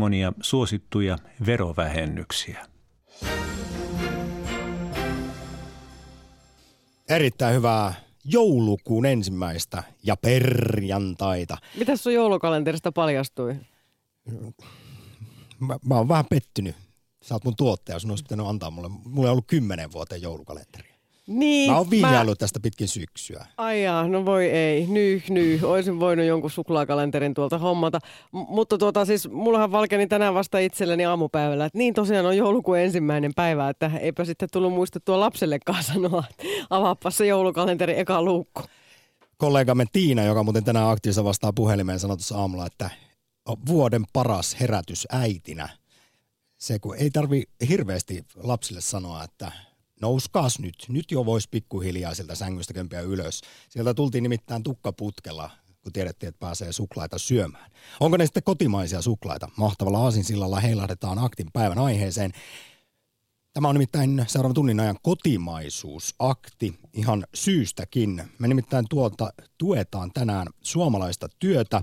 monia suosittuja verovähennyksiä. Erittäin hyvää joulukuun ensimmäistä ja perjantaita. Mitä sun joulukalenterista paljastui? Mä, mä oon vähän pettynyt. Sä oot mun tuottaja, sun olisi pitänyt antaa mulle. Mulla on ollut kymmenen vuoteen joulukalenteri. Niin, Mä oon vihjaillut mä... tästä pitkin syksyä. Ai jaa, no voi ei. Nyh, nyh. Oisin voinut jonkun suklaakalenterin tuolta hommata. M- mutta tuota siis, mullahan valkeni tänään vasta itselleni aamupäivällä, että niin tosiaan on joulukuun ensimmäinen päivä, että eipä sitten tullut muistettua lapsellekaan sanoa, että avaappa se joulukalenteri eka luukku. Kollegamme Tiina, joka muuten tänään aktiivissa vastaa puhelimeen, sanoi tuossa aamulla, että on vuoden paras herätys äitinä. Se, kun ei tarvi hirveästi lapsille sanoa, että nouskaas nyt. Nyt jo voisi pikkuhiljaa sieltä sängystä kömpiä ylös. Sieltä tultiin nimittäin tukkaputkella, kun tiedettiin, että pääsee suklaita syömään. Onko ne sitten kotimaisia suklaita? Mahtavalla aasinsillalla heilahdetaan aktin päivän aiheeseen. Tämä on nimittäin seuraavan tunnin ajan kotimaisuusakti ihan syystäkin. Me nimittäin tuota, tuetaan tänään suomalaista työtä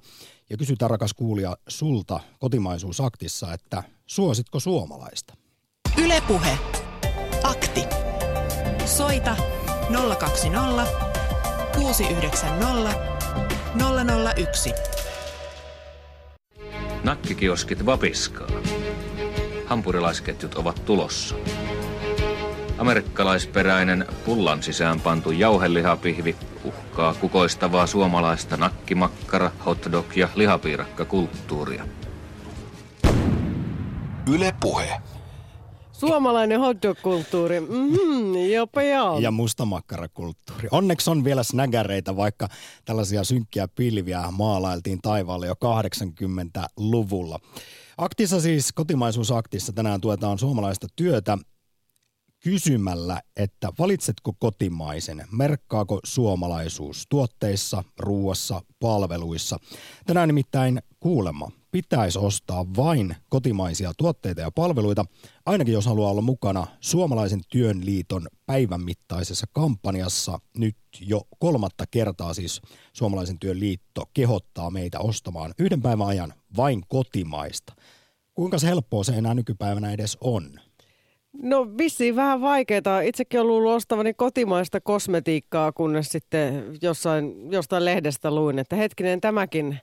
ja kysytään rakas kuulija sulta kotimaisuusaktissa, että suositko suomalaista? Ylepuhe. Soita 020 690 001. Nakkikioskit vapiskaa. Hampurilaisketjut ovat tulossa. Amerikkalaisperäinen pullan sisään pantu jauhelihapihvi uhkaa kukoistavaa suomalaista nakkimakkara, hotdog ja lihapiirakkakulttuuria. Yle Puhe. Suomalainen hotdog-kulttuuri. Mm-hmm, jopa joo. Ja mustamakkarakulttuuri. Onneksi on vielä snägäreitä, vaikka tällaisia synkkiä pilviä maalailtiin taivaalle jo 80-luvulla. Aktissa siis, kotimaisuusaktissa tänään tuetaan suomalaista työtä kysymällä, että valitsetko kotimaisen, merkkaako suomalaisuus tuotteissa, ruuassa, palveluissa. Tänään nimittäin kuulemma pitäisi ostaa vain kotimaisia tuotteita ja palveluita, ainakin jos haluaa olla mukana Suomalaisen työn liiton päivän mittaisessa kampanjassa. Nyt jo kolmatta kertaa siis Suomalaisen työn liitto kehottaa meitä ostamaan yhden päivän ajan vain kotimaista. Kuinka helppoa se enää nykypäivänä edes on? No vissiin vähän vaikeaa. Itsekin olen luullut ostavani kotimaista kosmetiikkaa, kunnes sitten jossain, jostain lehdestä luin, että hetkinen tämäkin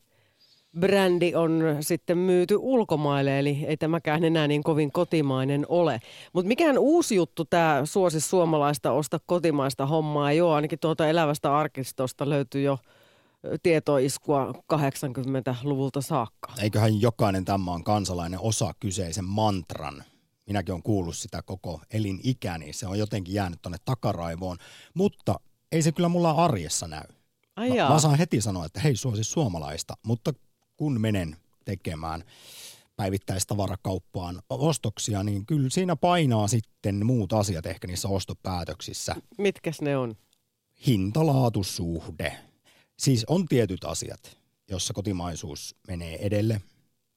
brändi on sitten myyty ulkomaille, eli ei tämäkään enää niin kovin kotimainen ole. Mutta mikään uusi juttu tämä suosi suomalaista osta kotimaista hommaa ei ole. Ainakin tuolta elävästä arkistosta löytyy jo tietoiskua 80-luvulta saakka. Eiköhän jokainen tämän maan kansalainen osaa kyseisen mantran. Minäkin olen kuullut sitä koko elinikäni. Se on jotenkin jäänyt tuonne takaraivoon, mutta ei se kyllä mulla arjessa näy. Ai mä, jaa. mä saan heti sanoa, että hei suosi suomalaista, mutta kun menen tekemään päivittäistavarakauppaan ostoksia, niin kyllä siinä painaa sitten muut asiat ehkä niissä ostopäätöksissä. Mitkäs ne on? Hintalaatusuhde. Siis on tietyt asiat, jossa kotimaisuus menee edelle.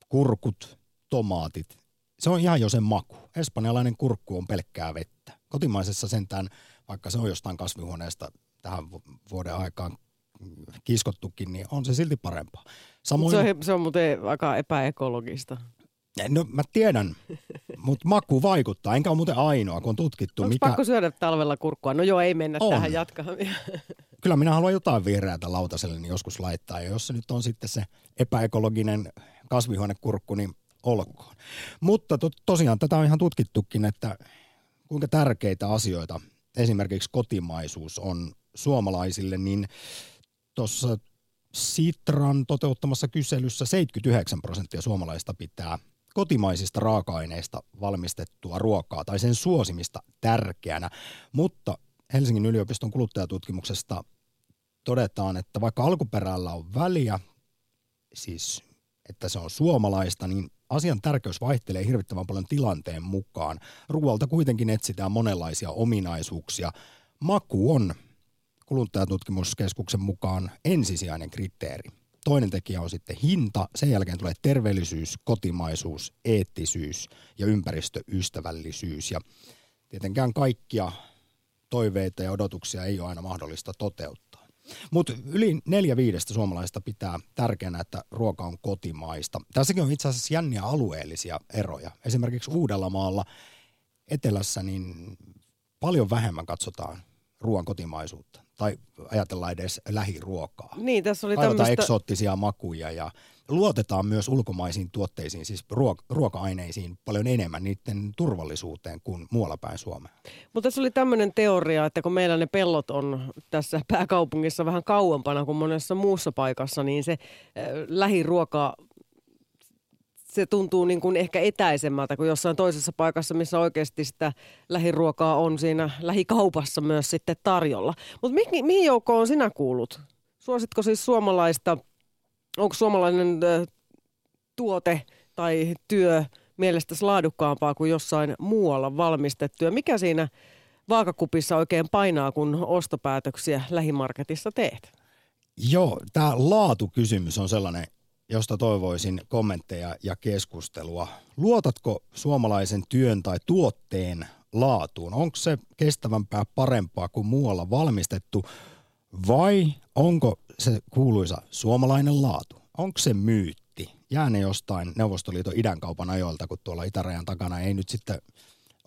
Kurkut, tomaatit. Se on ihan jo sen maku. Espanjalainen kurkku on pelkkää vettä. Kotimaisessa sentään, vaikka se on jostain kasvihuoneesta tähän vu- vuoden aikaan kiskottukin, niin on se silti parempaa. Samoin, Se on, se on muuten aika epäekologista. no mä tiedän, mutta maku vaikuttaa, enkä ole muuten ainoa, kun on tutkittu, Onko mikä... pakko syödä talvella kurkkua? No joo, ei mennä On. tähän jatkamaan. kyllä minä haluan jotain vihreätä lautaselle niin joskus laittaa. Ja jos se nyt on sitten se epäekologinen kasvihuonekurkku, niin olkoon. Mutta to, tosiaan tätä on ihan tutkittukin, että kuinka tärkeitä asioita esimerkiksi kotimaisuus on suomalaisille, niin tuossa Sitran toteuttamassa kyselyssä 79 prosenttia suomalaista pitää kotimaisista raaka-aineista valmistettua ruokaa tai sen suosimista tärkeänä, mutta Helsingin yliopiston kuluttajatutkimuksesta todetaan, että vaikka alkuperällä on väliä, siis että se on suomalaista, niin asian tärkeys vaihtelee hirvittävän paljon tilanteen mukaan. Ruoalta kuitenkin etsitään monenlaisia ominaisuuksia. Maku on kuluttajatutkimuskeskuksen mukaan ensisijainen kriteeri. Toinen tekijä on sitten hinta, sen jälkeen tulee terveellisyys, kotimaisuus, eettisyys ja ympäristöystävällisyys. Ja tietenkään kaikkia toiveita ja odotuksia ei ole aina mahdollista toteuttaa. Mutta yli neljä viidestä suomalaista pitää tärkeänä, että ruoka on kotimaista. Tässäkin on itse asiassa jänniä alueellisia eroja. Esimerkiksi Uudellamaalla etelässä niin paljon vähemmän katsotaan ruoan kotimaisuutta tai ajatellaan edes lähiruokaa. Niin, tässä oli tämmöistä... eksoottisia makuja ja luotetaan myös ulkomaisiin tuotteisiin, siis ruok- ruoka-aineisiin paljon enemmän niiden turvallisuuteen kuin muualla päin Suomea. Mutta tässä oli tämmöinen teoria, että kun meillä ne pellot on tässä pääkaupungissa vähän kauempana kuin monessa muussa paikassa, niin se äh, lähiruoka se tuntuu niin kuin ehkä etäisemmältä kuin jossain toisessa paikassa, missä oikeasti sitä lähiruokaa on siinä lähikaupassa myös sitten tarjolla. Mutta mihin, mihin joukkoon sinä kuulut? Suositko siis suomalaista, onko suomalainen tuote tai työ mielestäsi laadukkaampaa kuin jossain muualla valmistettu? Mikä siinä vaakakupissa oikein painaa, kun ostopäätöksiä lähimarketissa teet? Joo, tämä laatukysymys on sellainen, josta toivoisin kommentteja ja keskustelua. Luotatko suomalaisen työn tai tuotteen laatuun? Onko se kestävämpää, parempaa kuin muualla valmistettu vai onko se kuuluisa suomalainen laatu? Onko se myytti? Jää ne jostain Neuvostoliiton idänkaupan ajoilta, kun tuolla itärajan takana ei nyt sitten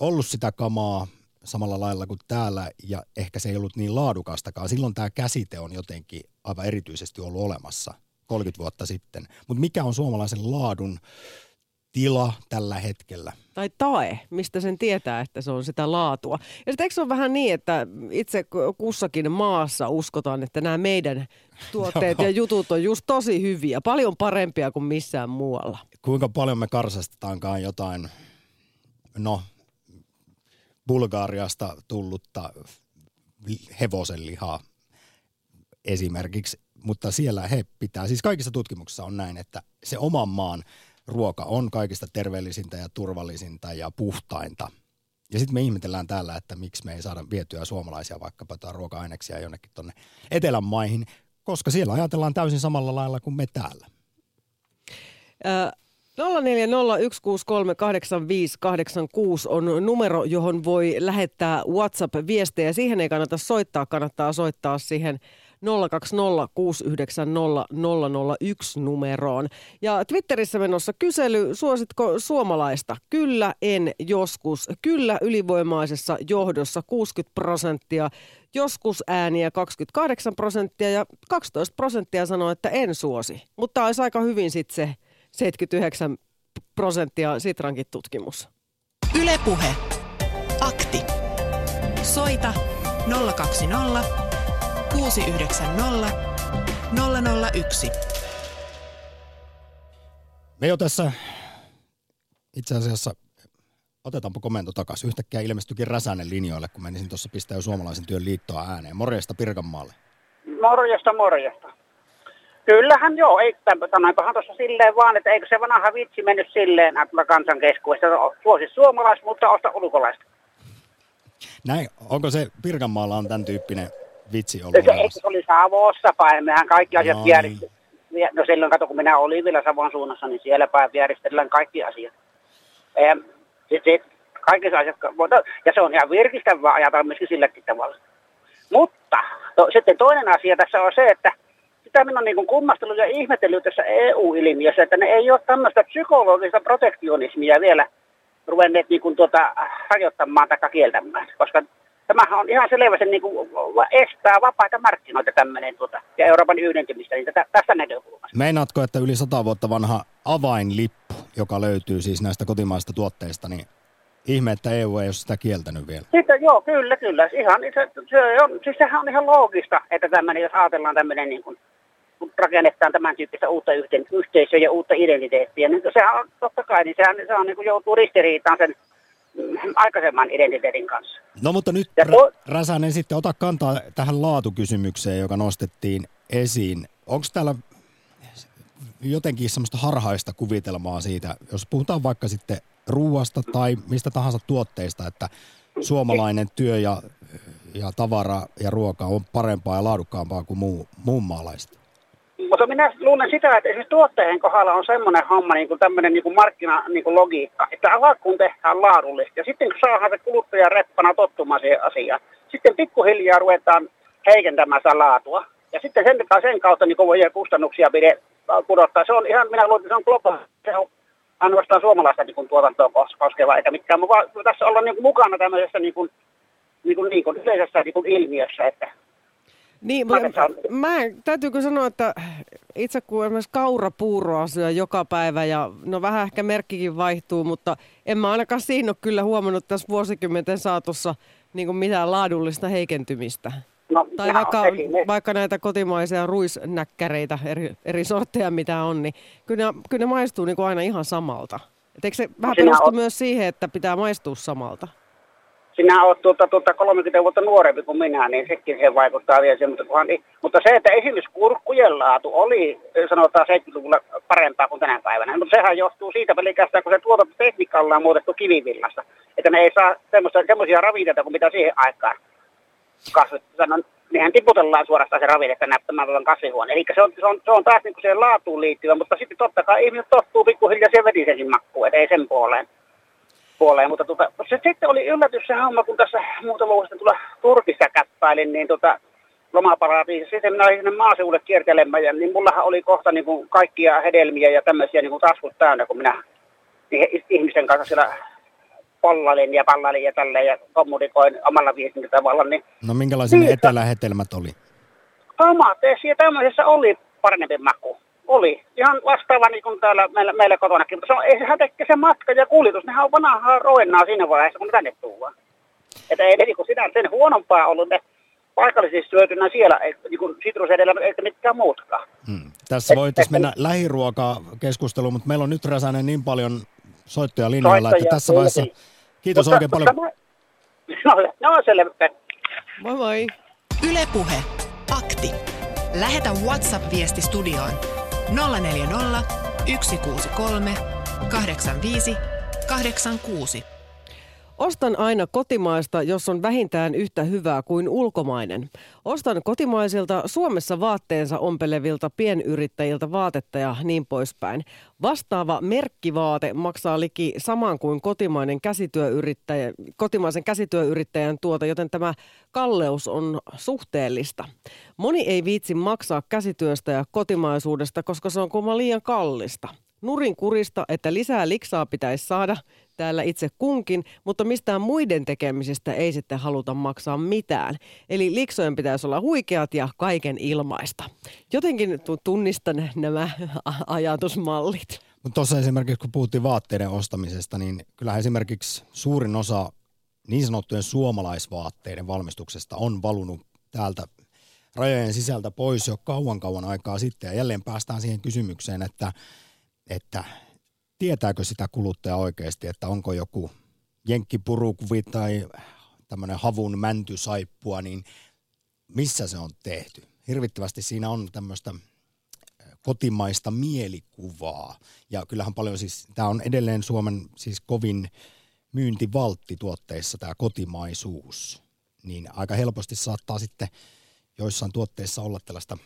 ollut sitä kamaa samalla lailla kuin täällä ja ehkä se ei ollut niin laadukastakaan. Silloin tämä käsite on jotenkin aivan erityisesti ollut olemassa 30 vuotta sitten. Mutta mikä on suomalaisen laadun tila tällä hetkellä? tai tae, mistä sen tietää, että se on sitä laatua. Ja sitten eikö se ole vähän niin, että itse kussakin maassa uskotaan, että nämä meidän tuotteet ja jutut on just tosi hyviä, paljon parempia kuin missään muualla. Kuinka paljon me karsastetaankaan jotain, no, Bulgaariasta tullutta hevosen lihaa esimerkiksi, mutta siellä he pitää, siis kaikissa tutkimuksissa on näin, että se oman maan ruoka on kaikista terveellisintä ja turvallisinta ja puhtainta. Ja sitten me ihmetellään täällä, että miksi me ei saada vietyä suomalaisia vaikkapa tai ruoka-aineksia jonnekin tuonne etelän maihin, koska siellä ajatellaan täysin samalla lailla kuin me täällä. Ö- 0401638586 on numero, johon voi lähettää WhatsApp-viestejä. Siihen ei kannata soittaa, kannattaa soittaa siihen 020690001 numeroon. Ja Twitterissä menossa kysely, suositko suomalaista? Kyllä, en, joskus. Kyllä ylivoimaisessa johdossa 60 prosenttia, joskus ääniä 28 prosenttia ja 12 prosenttia sanoo, että en suosi. Mutta olisi aika hyvin sitten se 79 prosenttia Sitrankin tutkimus. Ylepuhe. Akti. Soita 020 690 001. Me jo tässä itse asiassa, otetaanpa komento takaisin. Yhtäkkiä ilmestyikin Räsänen linjoille, kun menisin tuossa pistää jo suomalaisen työn liittoa ääneen. Morjesta Pirkanmaalle. Morjesta, morjesta. Kyllähän joo, ei, sanoinpahan tuossa silleen vaan, että eikö se vanha vitsi mennyt silleen tuolla kansan keskuudessa, suosi suomalais, mutta osta ulkolaista. Näin, onko se Pirkanmaalla on tämän tyyppinen vitsi ollut Se, se oli Savossa päin, mehän kaikki asiat No no, niin. No silloin kato, kun minä olin vielä Savon suunnassa, niin siellä päin järjestellään kaikki asiat. Ja, sit, sit, kaikki asiat, mutta- ja se on ihan virkistävää ajatella myöskin silläkin tavalla. Mutta to, sitten toinen asia tässä on se, että sitä minä on niin kummastellut ja ihmetellyt tässä EU-ilmiössä, että ne ei ole tämmöistä psykologista protektionismia vielä ruvenneet niin kuin tuota, rajoittamaan tai kieltämään, koska tämähän on ihan selvästi niin kuin estää vapaita markkinoita tämmöinen tuota, ja Euroopan yhdentymistä niin tätä, tästä näkökulmasta. Meinaatko, että yli sata vuotta vanha avainlippu, joka löytyy siis näistä kotimaista tuotteista, niin ihme, että EU ei ole sitä kieltänyt vielä. Sitten joo, kyllä, kyllä. Ihan, se, se on, siis sehän on ihan loogista, että tämmöinen, jos ajatellaan tämmöinen niin kuin, kun rakennetaan tämän tyyppistä uutta yhteisöä ja uutta identiteettiä, niin sehän on totta kai, niin sehän, se on niin kuin joutuu ristiriitaan sen aikaisemman identiteetin kanssa. No mutta nyt Ja to- Räsänen sitten ota kantaa tähän laatukysymykseen, joka nostettiin esiin. Onko täällä jotenkin semmoista harhaista kuvitelmaa siitä, jos puhutaan vaikka sitten ruuasta tai mistä tahansa tuotteista, että suomalainen työ ja, ja tavara ja ruoka on parempaa ja laadukkaampaa kuin muu, muun maalaista? Mutta minä luulen sitä, että esimerkiksi tuotteen kohdalla on semmoinen homma, niin kuin tämmöinen niin kuin markkina niin kuin logiikka, että alkuun tehdään laadullista ja sitten kun saadaan se kuluttaja reppana tottumaan siihen asiaan, sitten pikkuhiljaa ruvetaan heikentämään sitä laatua. Ja sitten sen, sen kautta niin voi kustannuksia pide pudottaa. Se on ihan, minä luulen, se on globaali. Se on ainoastaan suomalaista niin kuin, tuotantoa koskeva, eikä mikään muu. Tässä ollaan niin kuin, mukana tämmöisessä niin kuin, niin kuin, niin kuin, yleisessä niin kuin, ilmiössä, että niin, mä, mä, täytyykö sanoa, että itse kun esimerkiksi kaurapuuroa syö joka päivä ja no vähän ehkä merkkikin vaihtuu, mutta en mä ainakaan siinä ole kyllä huomannut tässä vuosikymmenten saatossa niin kuin mitään laadullista heikentymistä. No, tai vaikka, vaikka näitä kotimaisia ruisnäkkäreitä, eri, eri sortteja mitä on, niin kyllä, kyllä ne maistuu niin kuin aina ihan samalta. Et eikö se vähän perustu myös siihen, että pitää maistua samalta? Sinä olet tuota, tuota 30 vuotta nuorempi kuin minä, niin sekin se vaikuttaa vielä siihen. Mutta, kunhan, mutta se, että esimerkiksi kurkkujen laatu oli, sanotaan 70-luvulla parempaa kuin tänä päivänä, mutta sehän johtuu siitä pelkästään, kun se tuotantotekniikka ollaan muutettu kivivillasta. Että ne ei saa semmoisia ravinteita kuin mitä siihen aikaan. Sanon, nehän tiputellaan suorastaan se ravinteita näyttämään kasvihuone. Eli se on, se on, se on taas niin kuin siihen laatuun liittyvä, mutta sitten totta kai ihmiset tottuu pikkuhiljaa siihen vetisensin makkuun, että ei sen puoleen puoleen. Mutta tota, se sitten oli yllätys se homma, kun tässä muutama vuosi tulla Turkissa käppäilin, niin tota, lomaparatiisissa. Sitten minä olin sinne maaseudulle kiertelemään, ja niin mullahan oli kohta niin kuin kaikkia hedelmiä ja tämmöisiä niin kuin taskut täynnä, kun minä niin ihmisten kanssa siellä pollailin ja pallailin ja tälleen ja kommunikoin omalla viestintätavalla. Niin no minkälaisia ne etelähetelmät oli? Tomateissa ja tämmöisessä oli parempi maku. Oli. Ihan vastaava niin kuin täällä meillä, meillä kotonakin. Mutta se on, ei sehän tekee se matka ja kuljetus. Nehän on vanhaa roennaa siinä vaiheessa, kun ne tänne tuodaan. Että ei niin kuin sitä sen huonompaa ollut ne paikallisesti syötynä siellä, niin kuin edellä, eikä mitkään muutkaan. Hmm. Tässä voitaisiin mennä lähiruokakeskusteluun, mutta meillä on nyt Räsänen niin paljon soittoja linjoilla, että tässä vaiheessa kiitos mutta, oikein paljon. Mä... No, no selvä. Moi moi. Ylepuhe. Akti. Lähetä WhatsApp-viesti studioon 040 163 85 86. Ostan aina kotimaista, jos on vähintään yhtä hyvää kuin ulkomainen. Ostan kotimaisilta Suomessa vaatteensa ompelevilta pienyrittäjiltä vaatetta ja niin poispäin. Vastaava merkkivaate maksaa liki saman kuin kotimainen käsityöyrittäjä, kotimaisen käsityöyrittäjän tuota, joten tämä kalleus on suhteellista. Moni ei viitsi maksaa käsityöstä ja kotimaisuudesta, koska se on kuulemma liian kallista. Nurin kurista, että lisää liksaa pitäisi saada täällä itse kunkin, mutta mistään muiden tekemisistä ei sitten haluta maksaa mitään. Eli liksojen pitäisi olla huikeat ja kaiken ilmaista. Jotenkin tunnistan nämä ajatusmallit. Tuossa esimerkiksi kun puhuttiin vaatteiden ostamisesta, niin kyllähän esimerkiksi suurin osa niin sanottujen suomalaisvaatteiden valmistuksesta on valunut täältä rajojen sisältä pois jo kauan kauan aikaa sitten. Ja jälleen päästään siihen kysymykseen, että, että tietääkö sitä kuluttaja oikeasti, että onko joku jenkkipurukuvi tai tämmöinen havun mäntysaippua, niin missä se on tehty. Hirvittävästi siinä on tämmöistä kotimaista mielikuvaa. Ja kyllähän paljon siis, tämä on edelleen Suomen siis kovin myyntivaltti tuotteissa tämä kotimaisuus. Niin aika helposti saattaa sitten joissain tuotteissa olla tällaista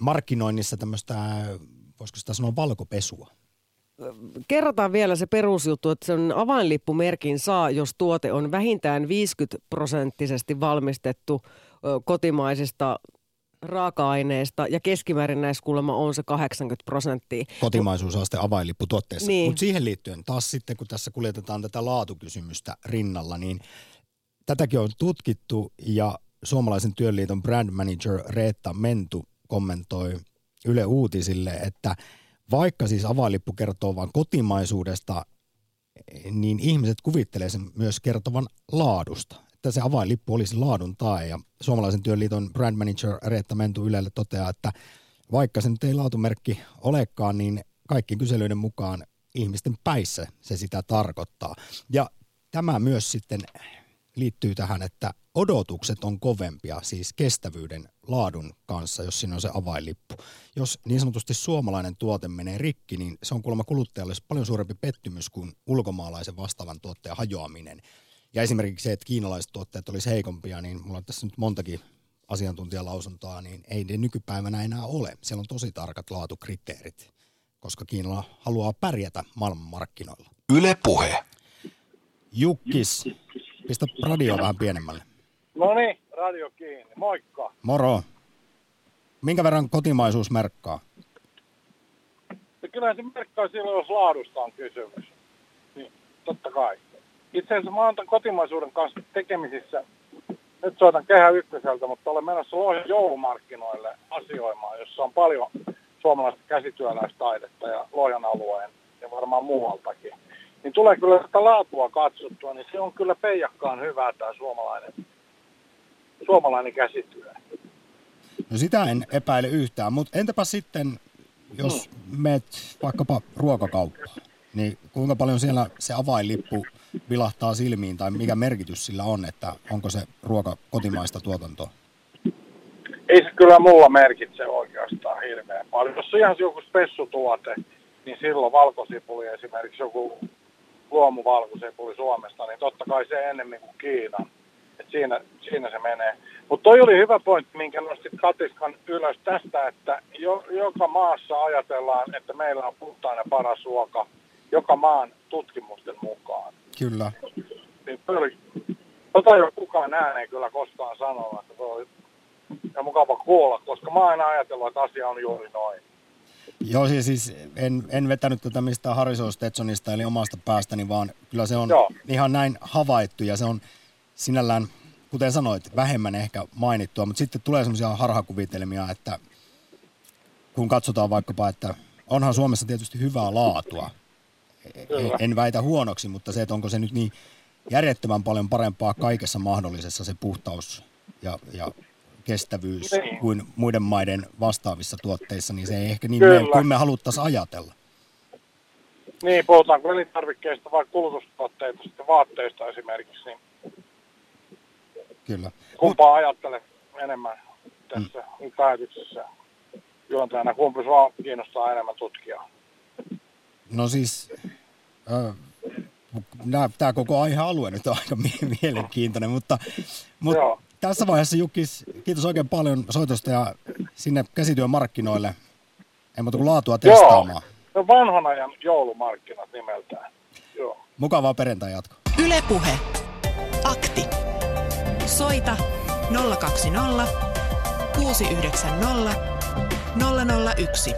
markkinoinnissa tämmöistä, voisiko sitä sanoa valkopesua kerrotaan vielä se perusjuttu, että sen avainlippumerkin saa, jos tuote on vähintään 50 prosenttisesti valmistettu kotimaisista raaka-aineista ja keskimäärin näissä kuulemma on se 80 prosenttia. Kotimaisuusaste avainlippu tuotteessa. Niin. Mutta siihen liittyen taas sitten, kun tässä kuljetetaan tätä laatukysymystä rinnalla, niin tätäkin on tutkittu ja suomalaisen työnliiton brand manager Reetta Mentu kommentoi Yle Uutisille, että – vaikka siis avainlippu kertoo vain kotimaisuudesta, niin ihmiset kuvittelee sen myös kertovan laadusta. Että se avainlippu olisi laadun tae. Ja Suomalaisen työnliiton brand manager Reetta Mentu Ylelle toteaa, että vaikka se nyt ei laatumerkki olekaan, niin kaikki kyselyiden mukaan ihmisten päissä se sitä tarkoittaa. Ja tämä myös sitten liittyy tähän, että odotukset on kovempia, siis kestävyyden laadun kanssa, jos siinä on se avainlippu. Jos niin sanotusti suomalainen tuote menee rikki, niin se on kuulemma kuluttajalle paljon suurempi pettymys kuin ulkomaalaisen vastaavan tuotteen hajoaminen. Ja esimerkiksi se, että kiinalaiset tuotteet olisi heikompia, niin mulla on tässä nyt montakin asiantuntijalausuntoa, niin ei ne nykypäivänä enää ole. Siellä on tosi tarkat laatukriteerit, koska Kiinalla haluaa pärjätä maailmanmarkkinoilla. Yle Puhe. Jukkis, pistä radio vähän pienemmälle. No niin, radio kiinni. Moikka. Moro. minkä verran kotimaisuus merkkaa? Ja kyllä se merkkaa silloin, jos laadusta on kysymys. Niin, totta kai. Itse asiassa mä oon kotimaisuuden kanssa tekemisissä. Nyt soitan Kehä Ykköseltä, mutta olen menossa Lohjan joulumarkkinoille asioimaan, jossa on paljon suomalaista käsityöläistaidetta ja Lohjan alueen ja varmaan muualtakin. Niin tulee kyllä tätä laatua katsottua, niin se on kyllä peijakkaan hyvää tämä suomalainen, suomalainen käsityö. No sitä en epäile yhtään, mutta entäpä sitten, jos mm. meet vaikkapa ruokakauppaan, niin kuinka paljon siellä se avainlippu vilahtaa silmiin tai mikä merkitys sillä on, että onko se ruoka kotimaista tuotantoa? Ei se kyllä mulla merkitse oikeastaan hirveän paljon. Jos on ihan joku spessutuote, niin silloin valkosipuli esimerkiksi joku luomuvalkosipuli Suomesta, niin totta kai se ennemmin kuin Kiinan. Et siinä, siinä se menee. Mutta toi oli hyvä pointti, minkä nostit Katiskan ylös tästä, että jo, joka maassa ajatellaan, että meillä on puhtaan ja paras ruoka joka maan tutkimusten mukaan. Kyllä. Niin oli, tota ei ole kukaan ääneen kyllä koskaan sanonut, että toi oli ja mukava kuulla, koska mä aina ajatellut, että asia on juuri noin. Joo, siis, siis en, en vetänyt tätä mistään Harrison Stetsonista eli omasta päästäni, vaan kyllä se on Joo. ihan näin havaittu ja se on sinällään, kuten sanoit, vähemmän ehkä mainittua, mutta sitten tulee semmoisia harhakuvitelmia, että kun katsotaan vaikkapa, että onhan Suomessa tietysti hyvää laatua, en, en väitä huonoksi, mutta se, että onko se nyt niin järjettömän paljon parempaa kaikessa mahdollisessa se puhtaus ja, ja kestävyys niin. kuin muiden maiden vastaavissa tuotteissa, niin se ei ehkä niin mene kuin me haluttaisiin ajatella. Niin, puhutaanko elintarvikkeista vai kulutustuotteista, sitten vaatteista esimerkiksi, niin Kyllä. kumpaa ajattelet enemmän tässä mm. päätöksessä juontajana, kumpi sua kiinnostaa enemmän tutkia? No siis, äh, tämä koko aihealue nyt on aika mielenkiintoinen, mutta, mutta tässä vaiheessa Jukkis, kiitos oikein paljon soitosta ja sinne käsityömarkkinoille. Ei muuta kuin laatua testaamaan. Joo, no vanhan ajan joulumarkkinat nimeltään. Joo. Mukavaa perjantai jatko. Ylepuhe. Akti. Soita 020 690 001.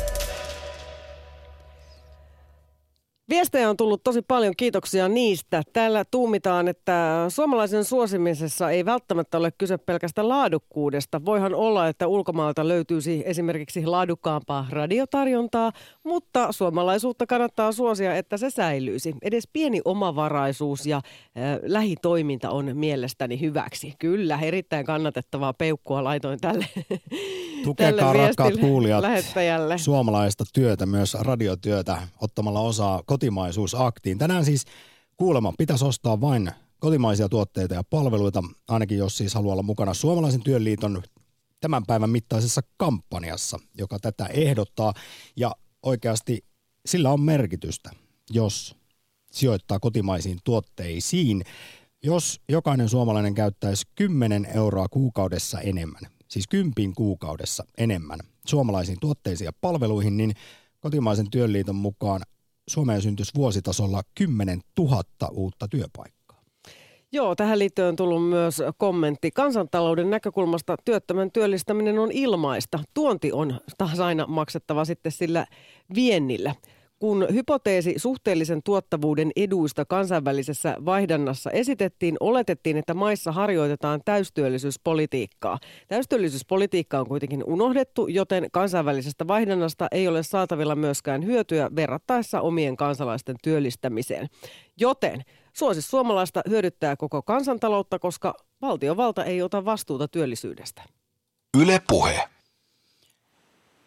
Viestejä on tullut tosi paljon, kiitoksia niistä. Täällä tuumitaan, että suomalaisen suosimisessa ei välttämättä ole kyse pelkästä laadukkuudesta. Voihan olla, että ulkomaalta löytyisi esimerkiksi laadukkaampaa radiotarjontaa, mutta suomalaisuutta kannattaa suosia, että se säilyisi. Edes pieni omavaraisuus ja äh, lähitoiminta on mielestäni hyväksi. Kyllä, erittäin kannatettavaa peukkua laitoin tälle Tukekaa rakkaat kuulijat lähettäjälle. suomalaista työtä, myös radiotyötä, ottamalla osaa kotimaisuusaktiin. Tänään siis kuulemma pitäisi ostaa vain kotimaisia tuotteita ja palveluita, ainakin jos siis haluaa olla mukana Suomalaisen työliiton tämän päivän mittaisessa kampanjassa, joka tätä ehdottaa. Ja oikeasti sillä on merkitystä, jos sijoittaa kotimaisiin tuotteisiin. Jos jokainen suomalainen käyttäisi 10 euroa kuukaudessa enemmän, siis kympin kuukaudessa enemmän suomalaisiin tuotteisiin ja palveluihin, niin kotimaisen työnliiton mukaan Suomeen syntyisi vuositasolla 10 000 uutta työpaikkaa. Joo, tähän liittyen on tullut myös kommentti. Kansantalouden näkökulmasta työttömän työllistäminen on ilmaista. Tuonti on taas aina maksettava sitten sillä viennillä. Kun hypoteesi suhteellisen tuottavuuden eduista kansainvälisessä vaihdannassa esitettiin, oletettiin, että maissa harjoitetaan täystyöllisyyspolitiikkaa. Täystyöllisyyspolitiikka on kuitenkin unohdettu, joten kansainvälisestä vaihdannasta ei ole saatavilla myöskään hyötyä verrattaessa omien kansalaisten työllistämiseen. Joten suosi suomalaista hyödyttää koko kansantaloutta, koska valtiovalta ei ota vastuuta työllisyydestä. Yle puhe.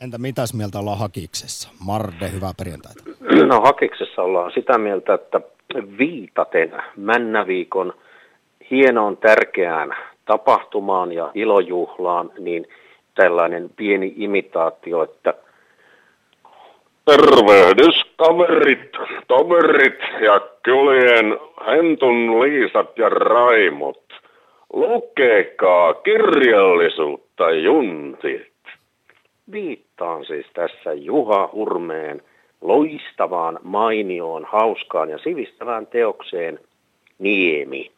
Entä mitäs mieltä ollaan Hakiksessa? Marde, hyvää perjantaita. No Hakiksessa ollaan sitä mieltä, että viitaten Männäviikon hienoon tärkeään tapahtumaan ja ilojuhlaan, niin tällainen pieni imitaatio, että Tervehdys kaverit, toverit ja kylien Hentun Liisat ja Raimot. Lukekaa kirjallisuutta juntit. Viittaan siis tässä Juha Hurmeen loistavaan, mainioon, hauskaan ja sivistävään teokseen Niemi.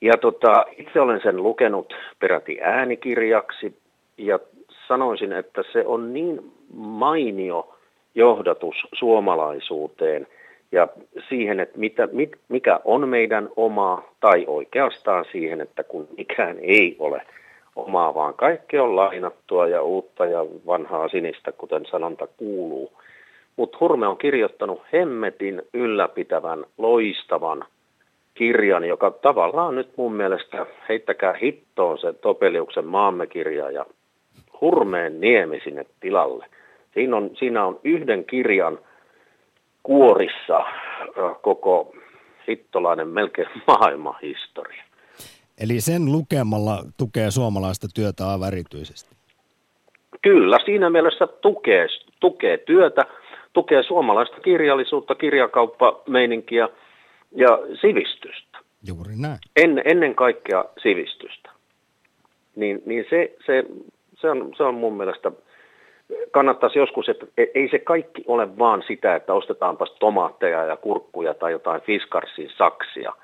Ja tota, itse olen sen lukenut peräti äänikirjaksi ja sanoisin, että se on niin mainio johdatus suomalaisuuteen ja siihen, että mitä, mit, mikä on meidän omaa, tai oikeastaan siihen, että kun mikään ei ole omaa, vaan kaikki on lainattua ja uutta ja vanhaa sinistä, kuten sanonta kuuluu. Mutta Hurme on kirjoittanut hemmetin ylläpitävän, loistavan kirjan, joka tavallaan nyt mun mielestä, heittäkää hittoon se Topeliuksen maamme kirja ja Hurmeen niemi sinne tilalle. Siinä on, siinä on yhden kirjan kuorissa koko hittolainen melkein maailmanhistoria. Eli sen lukemalla tukee suomalaista työtä aivan erityisesti. Kyllä, siinä mielessä tukee, tukee työtä, tukee suomalaista kirjallisuutta, kirjakauppameininkiä ja sivistystä. Juuri näin. En, ennen kaikkea sivistystä. Niin, niin se, se, se, on, se on mun mielestä, kannattaisi joskus, että e, ei se kaikki ole vaan sitä, että ostetaanpas tomaatteja ja kurkkuja tai jotain fiskarsin saksia –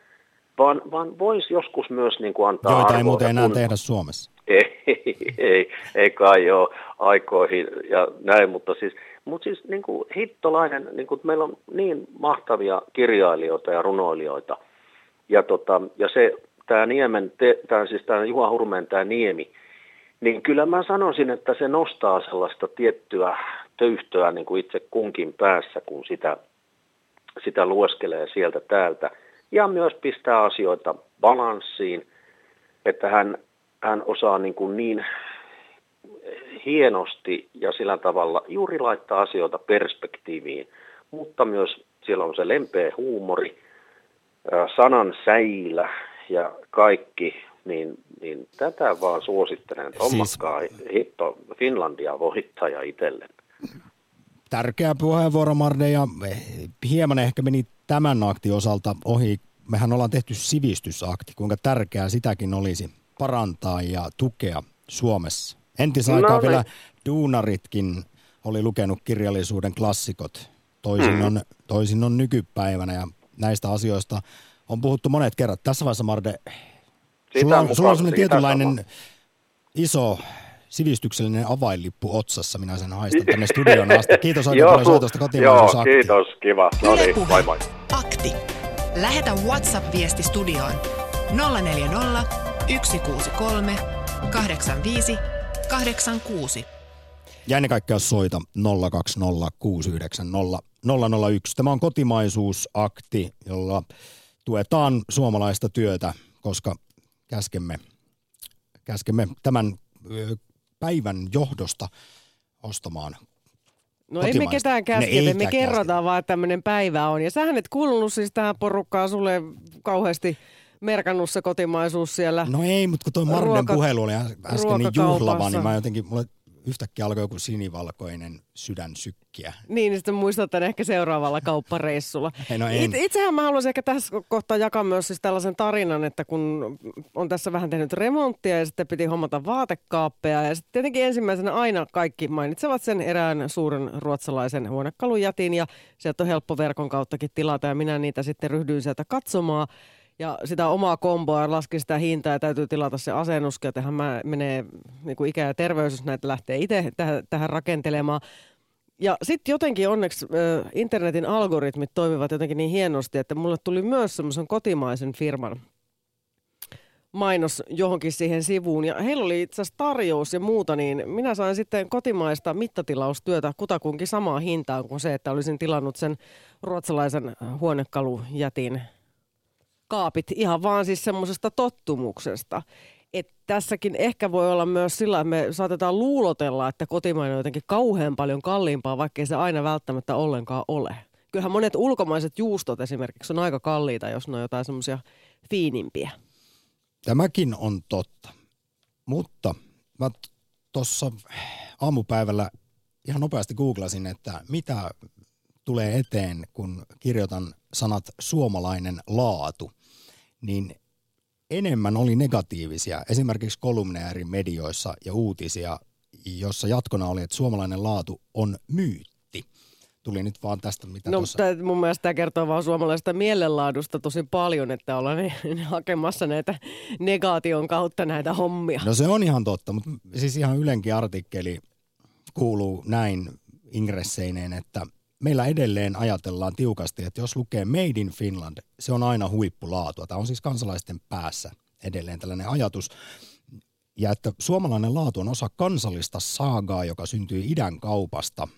vaan, vaan voisi joskus myös niin kuin antaa Joita ei muuten enää kun... tehdä Suomessa. Ei, ei, ei kai ole aikoihin ja näin, mutta siis, mutta siis niin kuin hittolainen, niin kuin meillä on niin mahtavia kirjailijoita ja runoilijoita, ja, tota, ja se, tämä Niemen, tämä siis tämä Juha Hurmeen tämä Niemi, niin kyllä mä sanoisin, että se nostaa sellaista tiettyä töyhtöä niin kuin itse kunkin päässä, kun sitä, sitä lueskelee sieltä täältä – ja myös pistää asioita balanssiin, että hän, hän osaa niin, kuin niin hienosti ja sillä tavalla juuri laittaa asioita perspektiiviin, mutta myös siellä on se lempeä huumori, sanan säilä ja kaikki, niin, niin tätä vaan suosittelen, että siis... hitto Finlandia voittaja itselleen. Tärkeä puheenvuoro Marde ja hieman ehkä meni tämän aktin osalta ohi. Mehän ollaan tehty sivistysakti, kuinka tärkeää sitäkin olisi parantaa ja tukea Suomessa. Entisaikaa no, vielä duunaritkin oli lukenut kirjallisuuden klassikot. Toisin, mm. on, toisin on nykypäivänä ja näistä asioista on puhuttu monet kerrat. Tässä vaiheessa Marde, sulla on, sulla on sellainen tietynlainen sama. iso sivistyksellinen avainlippu otsassa. Minä sen haistan tänne studioon asti. Kiitos oikein paljon soitosta kotimaisuus Joo, kiitos, kiva. No niin, moi moi. Akti. Lähetä WhatsApp-viesti studioon 040 163 85 86. Ja ennen kaikkea soita 020690001. Tämä on kotimaisuusakti, jolla tuetaan suomalaista työtä, koska käskemme, käskemme tämän päivän johdosta ostamaan No ei me ketään käsketä, me kerrotaan vaan, että tämmöinen päivä on. Ja sähän et kuulunut siis tähän porukkaan, sulle kauheasti merkannut se kotimaisuus siellä. No ei, mutta kun tuo Marden puhelu oli äsken niin juhlava, niin mä jotenkin, mulle yhtäkkiä alkoi joku sinivalkoinen sydän sykkiä. Niin, niin sitten muistat tämän ehkä seuraavalla kauppareissulla. Ei, no It, itsehän mä haluaisin ehkä tässä kohtaa jakaa myös siis tällaisen tarinan, että kun on tässä vähän tehnyt remonttia ja sitten piti hommata vaatekaappeja. Ja sitten tietenkin ensimmäisenä aina kaikki mainitsevat sen erään suuren ruotsalaisen huonekalujätin ja sieltä on helppo verkon kauttakin tilata ja minä niitä sitten ryhdyin sieltä katsomaan ja sitä omaa komboa laski sitä hintaa ja täytyy tilata se asennuskin, tähän menee niin kuin ikä ja terveys, jos näitä lähtee itse tähän, tähän rakentelemaan. Ja sitten jotenkin onneksi internetin algoritmit toimivat jotenkin niin hienosti, että mulle tuli myös semmoisen kotimaisen firman mainos johonkin siihen sivuun. Ja heillä oli itse asiassa tarjous ja muuta, niin minä sain sitten kotimaista mittatilaustyötä kutakunkin samaa hintaan kuin se, että olisin tilannut sen ruotsalaisen huonekalujätin kaapit ihan vaan siis semmoisesta tottumuksesta. Et tässäkin ehkä voi olla myös sillä, että me saatetaan luulotella, että kotimainen on jotenkin kauhean paljon kalliimpaa, vaikkei se aina välttämättä ollenkaan ole. Kyllähän monet ulkomaiset juustot esimerkiksi on aika kalliita, jos ne on jotain semmoisia fiinimpiä. Tämäkin on totta. Mutta mä tuossa aamupäivällä ihan nopeasti googlasin, että mitä tulee eteen, kun kirjoitan sanat suomalainen laatu niin enemmän oli negatiivisia, esimerkiksi kolumneäärin medioissa ja uutisia, jossa jatkona oli, että suomalainen laatu on myytti. tuli nyt vaan tästä, mitä No tuossa... tää, mun mielestä tämä kertoo vaan suomalaisesta mielenlaadusta tosi paljon, että ollaan hakemassa näitä negaation kautta näitä hommia. No se on ihan totta, mutta siis ihan Ylenkin artikkeli kuuluu näin ingresseineen, että meillä edelleen ajatellaan tiukasti, että jos lukee Made in Finland, se on aina huippulaatua. Tämä on siis kansalaisten päässä edelleen tällainen ajatus. Ja että suomalainen laatu on osa kansallista saagaa, joka syntyi idän kaupasta,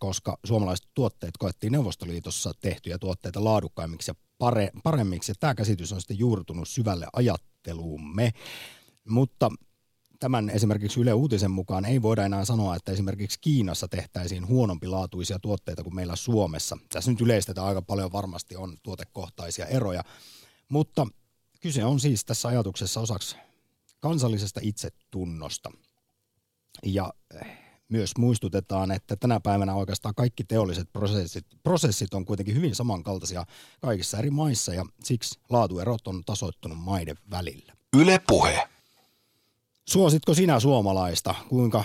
koska suomalaiset tuotteet koettiin Neuvostoliitossa tehtyjä tuotteita laadukkaimmiksi ja pare, paremmiksi. Ja tämä käsitys on sitten juurtunut syvälle ajatteluumme. Mutta tämän esimerkiksi Yle Uutisen mukaan ei voida enää sanoa, että esimerkiksi Kiinassa tehtäisiin huonompilaatuisia tuotteita kuin meillä Suomessa. Tässä nyt yleistetään aika paljon, varmasti on tuotekohtaisia eroja, mutta kyse on siis tässä ajatuksessa osaksi kansallisesta itsetunnosta. Ja eh, myös muistutetaan, että tänä päivänä oikeastaan kaikki teolliset prosessit, prosessit on kuitenkin hyvin samankaltaisia kaikissa eri maissa ja siksi laatuerot on tasoittunut maiden välillä. Yle Puhe. Suositko sinä suomalaista? Kuinka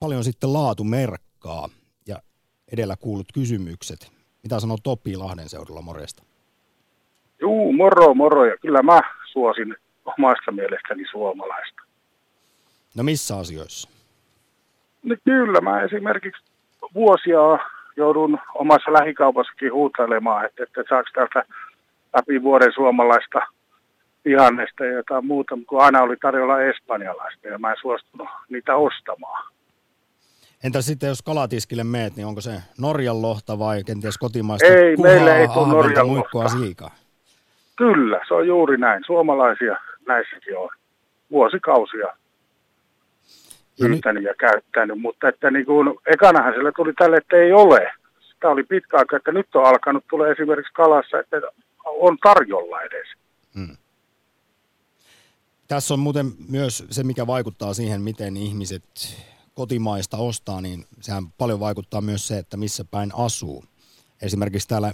paljon sitten laatu merkkaa? Ja edellä kuulut kysymykset. Mitä sanoo Topi Lahden seudulla morjesta? Juu, moro, moro. Ja kyllä mä suosin omasta mielestäni suomalaista. No missä asioissa? No kyllä, mä esimerkiksi vuosia joudun omassa lähikaupassakin huutailemaan, että, että saako täältä läpi vuoden suomalaista vihannesta ja jotain muuta, kun aina oli tarjolla espanjalaista ja mä en suostunut niitä ostamaan. Entä sitten jos kalatiskille meet, niin onko se Norjan lohta vai kenties kotimaista Ei, kuhaa, meillä ei tule ahventa, Norjan muikkoa, lohta. siikaa? Kyllä, se on juuri näin. Suomalaisia näissäkin on vuosikausia Ja nyt, pyytänyt ja käyttänyt, mutta että niin kuin, ekanahan sillä tuli tälle, että ei ole. Sitä oli pitkä aika, että nyt on alkanut tulla esimerkiksi kalassa, että on tarjolla edes. Tässä on muuten myös se, mikä vaikuttaa siihen, miten ihmiset kotimaista ostaa, niin sehän paljon vaikuttaa myös se, että missä päin asuu. Esimerkiksi täällä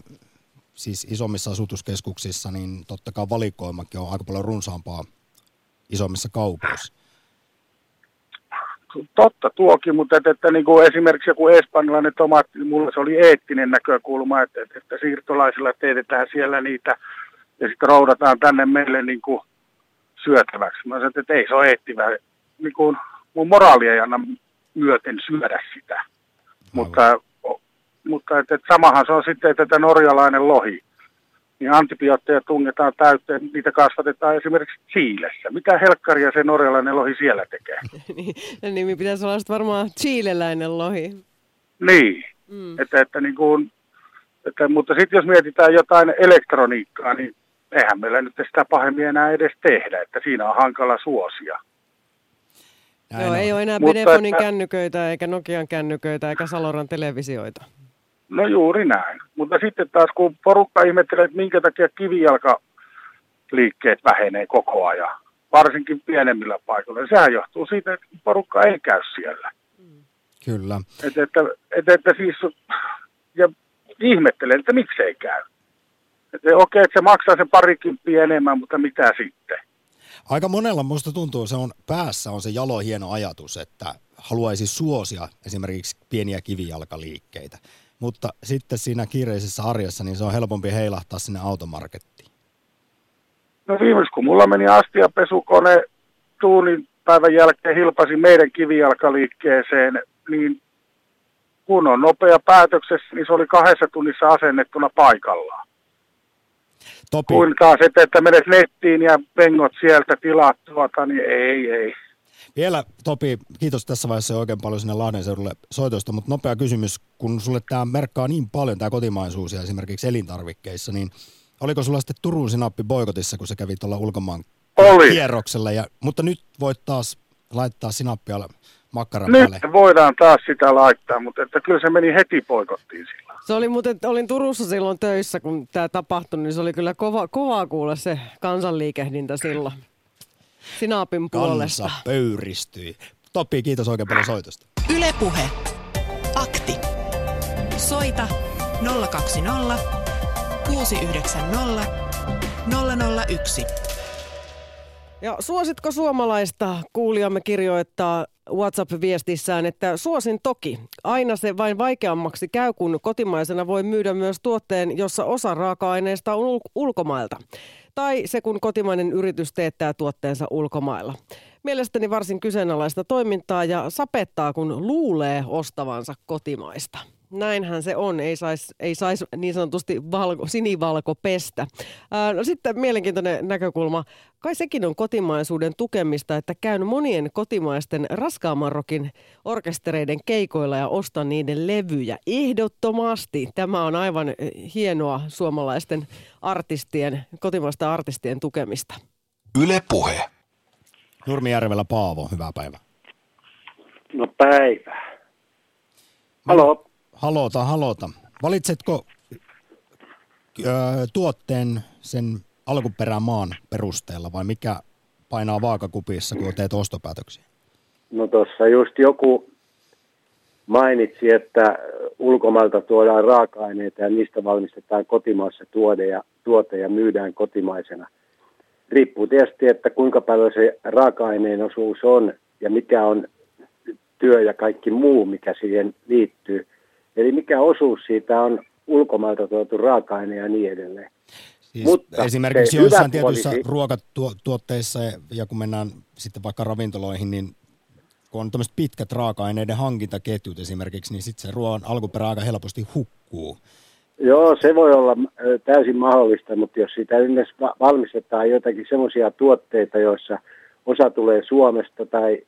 siis isommissa asutuskeskuksissa, niin totta kai valikoimakin on aika paljon runsaampaa isommissa kaupoissa. Totta tuokin, mutta että, että niin kuin esimerkiksi joku espanjalainen tomaatti, niin mulla se oli eettinen näkökulma, että, että, siirtolaisilla teetetään siellä niitä ja sitten roudataan tänne meille niin kuin syötäväksi. Mä sanoin, että ei se ole eettivää. Niin kuin mun moraali ei anna myöten syödä sitä. Mutta, mutta että, että samahan se on sitten, että tämä norjalainen lohi. Niin antibiootteja tungetaan täyteen, niitä kasvatetaan esimerkiksi Chiilessä. Mitä helkkaria se norjalainen lohi siellä tekee? Niin, nimi pitäisi olla varmaan chileläinen lohi. Niin, Mm. että, että niin kuin, että, mutta sitten jos mietitään jotain elektroniikkaa, niin eihän meillä nyt sitä pahemmin enää edes tehdä, että siinä on hankala suosia. Näin Joo, on. ei ole enää Mutta Benefonin että- kännyköitä eikä Nokian kännyköitä eikä Saloran televisioita. No juuri näin. Mutta sitten taas kun porukka ihmettelee, että minkä takia kivijalkaliikkeet vähenee koko ajan, varsinkin pienemmillä paikoilla, niin sehän johtuu siitä, että porukka ei käy siellä. Kyllä. Että, että, että, että siis, ja ihmettelen, että miksei käy. Että okei, että se maksaa sen parikymppiä enemmän, mutta mitä sitten? Aika monella musta tuntuu, se on päässä on se jalo hieno ajatus, että haluaisi suosia esimerkiksi pieniä kivijalkaliikkeitä. Mutta sitten siinä kiireisessä arjessa, niin se on helpompi heilahtaa sinne automarkettiin. No viimeksi kun mulla meni astiapesukone tuunin päivän jälkeen hilpasi meidän kivijalkaliikkeeseen, niin kun on nopea päätöksessä, niin se oli kahdessa tunnissa asennettuna paikallaan. Topi, Kuin taas, että, että menet nettiin ja pengot sieltä tilaat tuota, niin ei, ei. vielä Topi, kiitos tässä vaiheessa oikein paljon sinne Lahden seudulle soitosta, mutta nopea kysymys, kun sulle tämä merkkaa niin paljon tämä kotimaisuus ja esimerkiksi elintarvikkeissa, niin oliko sulla sitten Turun sinappi boikotissa, kun sä kävit tuolla ulkomaan Oli. kierroksella, ja, mutta nyt voit taas laittaa sinappia makkaran Nyt päälle. voidaan taas sitä laittaa, mutta että kyllä se meni heti poikottiin sillä. Se oli muuten, olin Turussa silloin töissä, kun tämä tapahtui, niin se oli kyllä kova, kovaa kuulla se kansanliikehdintä silloin. Sinapin puolesta. Kansa pöyristyi. Topi, kiitos oikein paljon soitosta. Ylepuhe. Akti. Soita 020 690 001. Ja suositko suomalaista? Kuulijamme kirjoittaa WhatsApp-viestissään, että suosin toki. Aina se vain vaikeammaksi käy, kun kotimaisena voi myydä myös tuotteen, jossa osa raaka-aineista on ul- ulkomailta. Tai se, kun kotimainen yritys teettää tuotteensa ulkomailla. Mielestäni varsin kyseenalaista toimintaa ja sapettaa, kun luulee ostavansa kotimaista näinhän se on, ei saisi ei sais niin sanotusti valko, sinivalko pestä. Ää, no sitten mielenkiintoinen näkökulma. Kai sekin on kotimaisuuden tukemista, että käyn monien kotimaisten raskaamarrokin orkestereiden keikoilla ja ostan niiden levyjä. Ehdottomasti tämä on aivan hienoa suomalaisten artistien, kotimaisten artistien tukemista. Yle Puhe. Nurmijärvellä Paavo, hyvää päivää. No päivää. Halo halota, halota. Valitsetko ö, tuotteen sen alkuperämaan perusteella vai mikä painaa vaakakupissa, kun teet ostopäätöksiä? No tuossa just joku mainitsi, että ulkomailta tuodaan raaka-aineita ja niistä valmistetaan kotimaassa tuote ja, tuote ja myydään kotimaisena. Riippuu tietysti, että kuinka paljon se raaka-aineen osuus on ja mikä on työ ja kaikki muu, mikä siihen liittyy. Eli mikä osuus siitä on ulkomailta tuotu raaka-aine ja niin edelleen. Siis Mutta esimerkiksi joissain tietyissä olisi... ruokatuotteissa ja kun mennään sitten vaikka ravintoloihin, niin kun on tämmöiset pitkät raaka-aineiden hankintaketjut esimerkiksi, niin sitten se ruoan alkuperä aika helposti hukkuu. Joo, se voi olla täysin mahdollista, mutta jos siitä yleensä valmistetaan jotakin semmoisia tuotteita, joissa osa tulee Suomesta tai,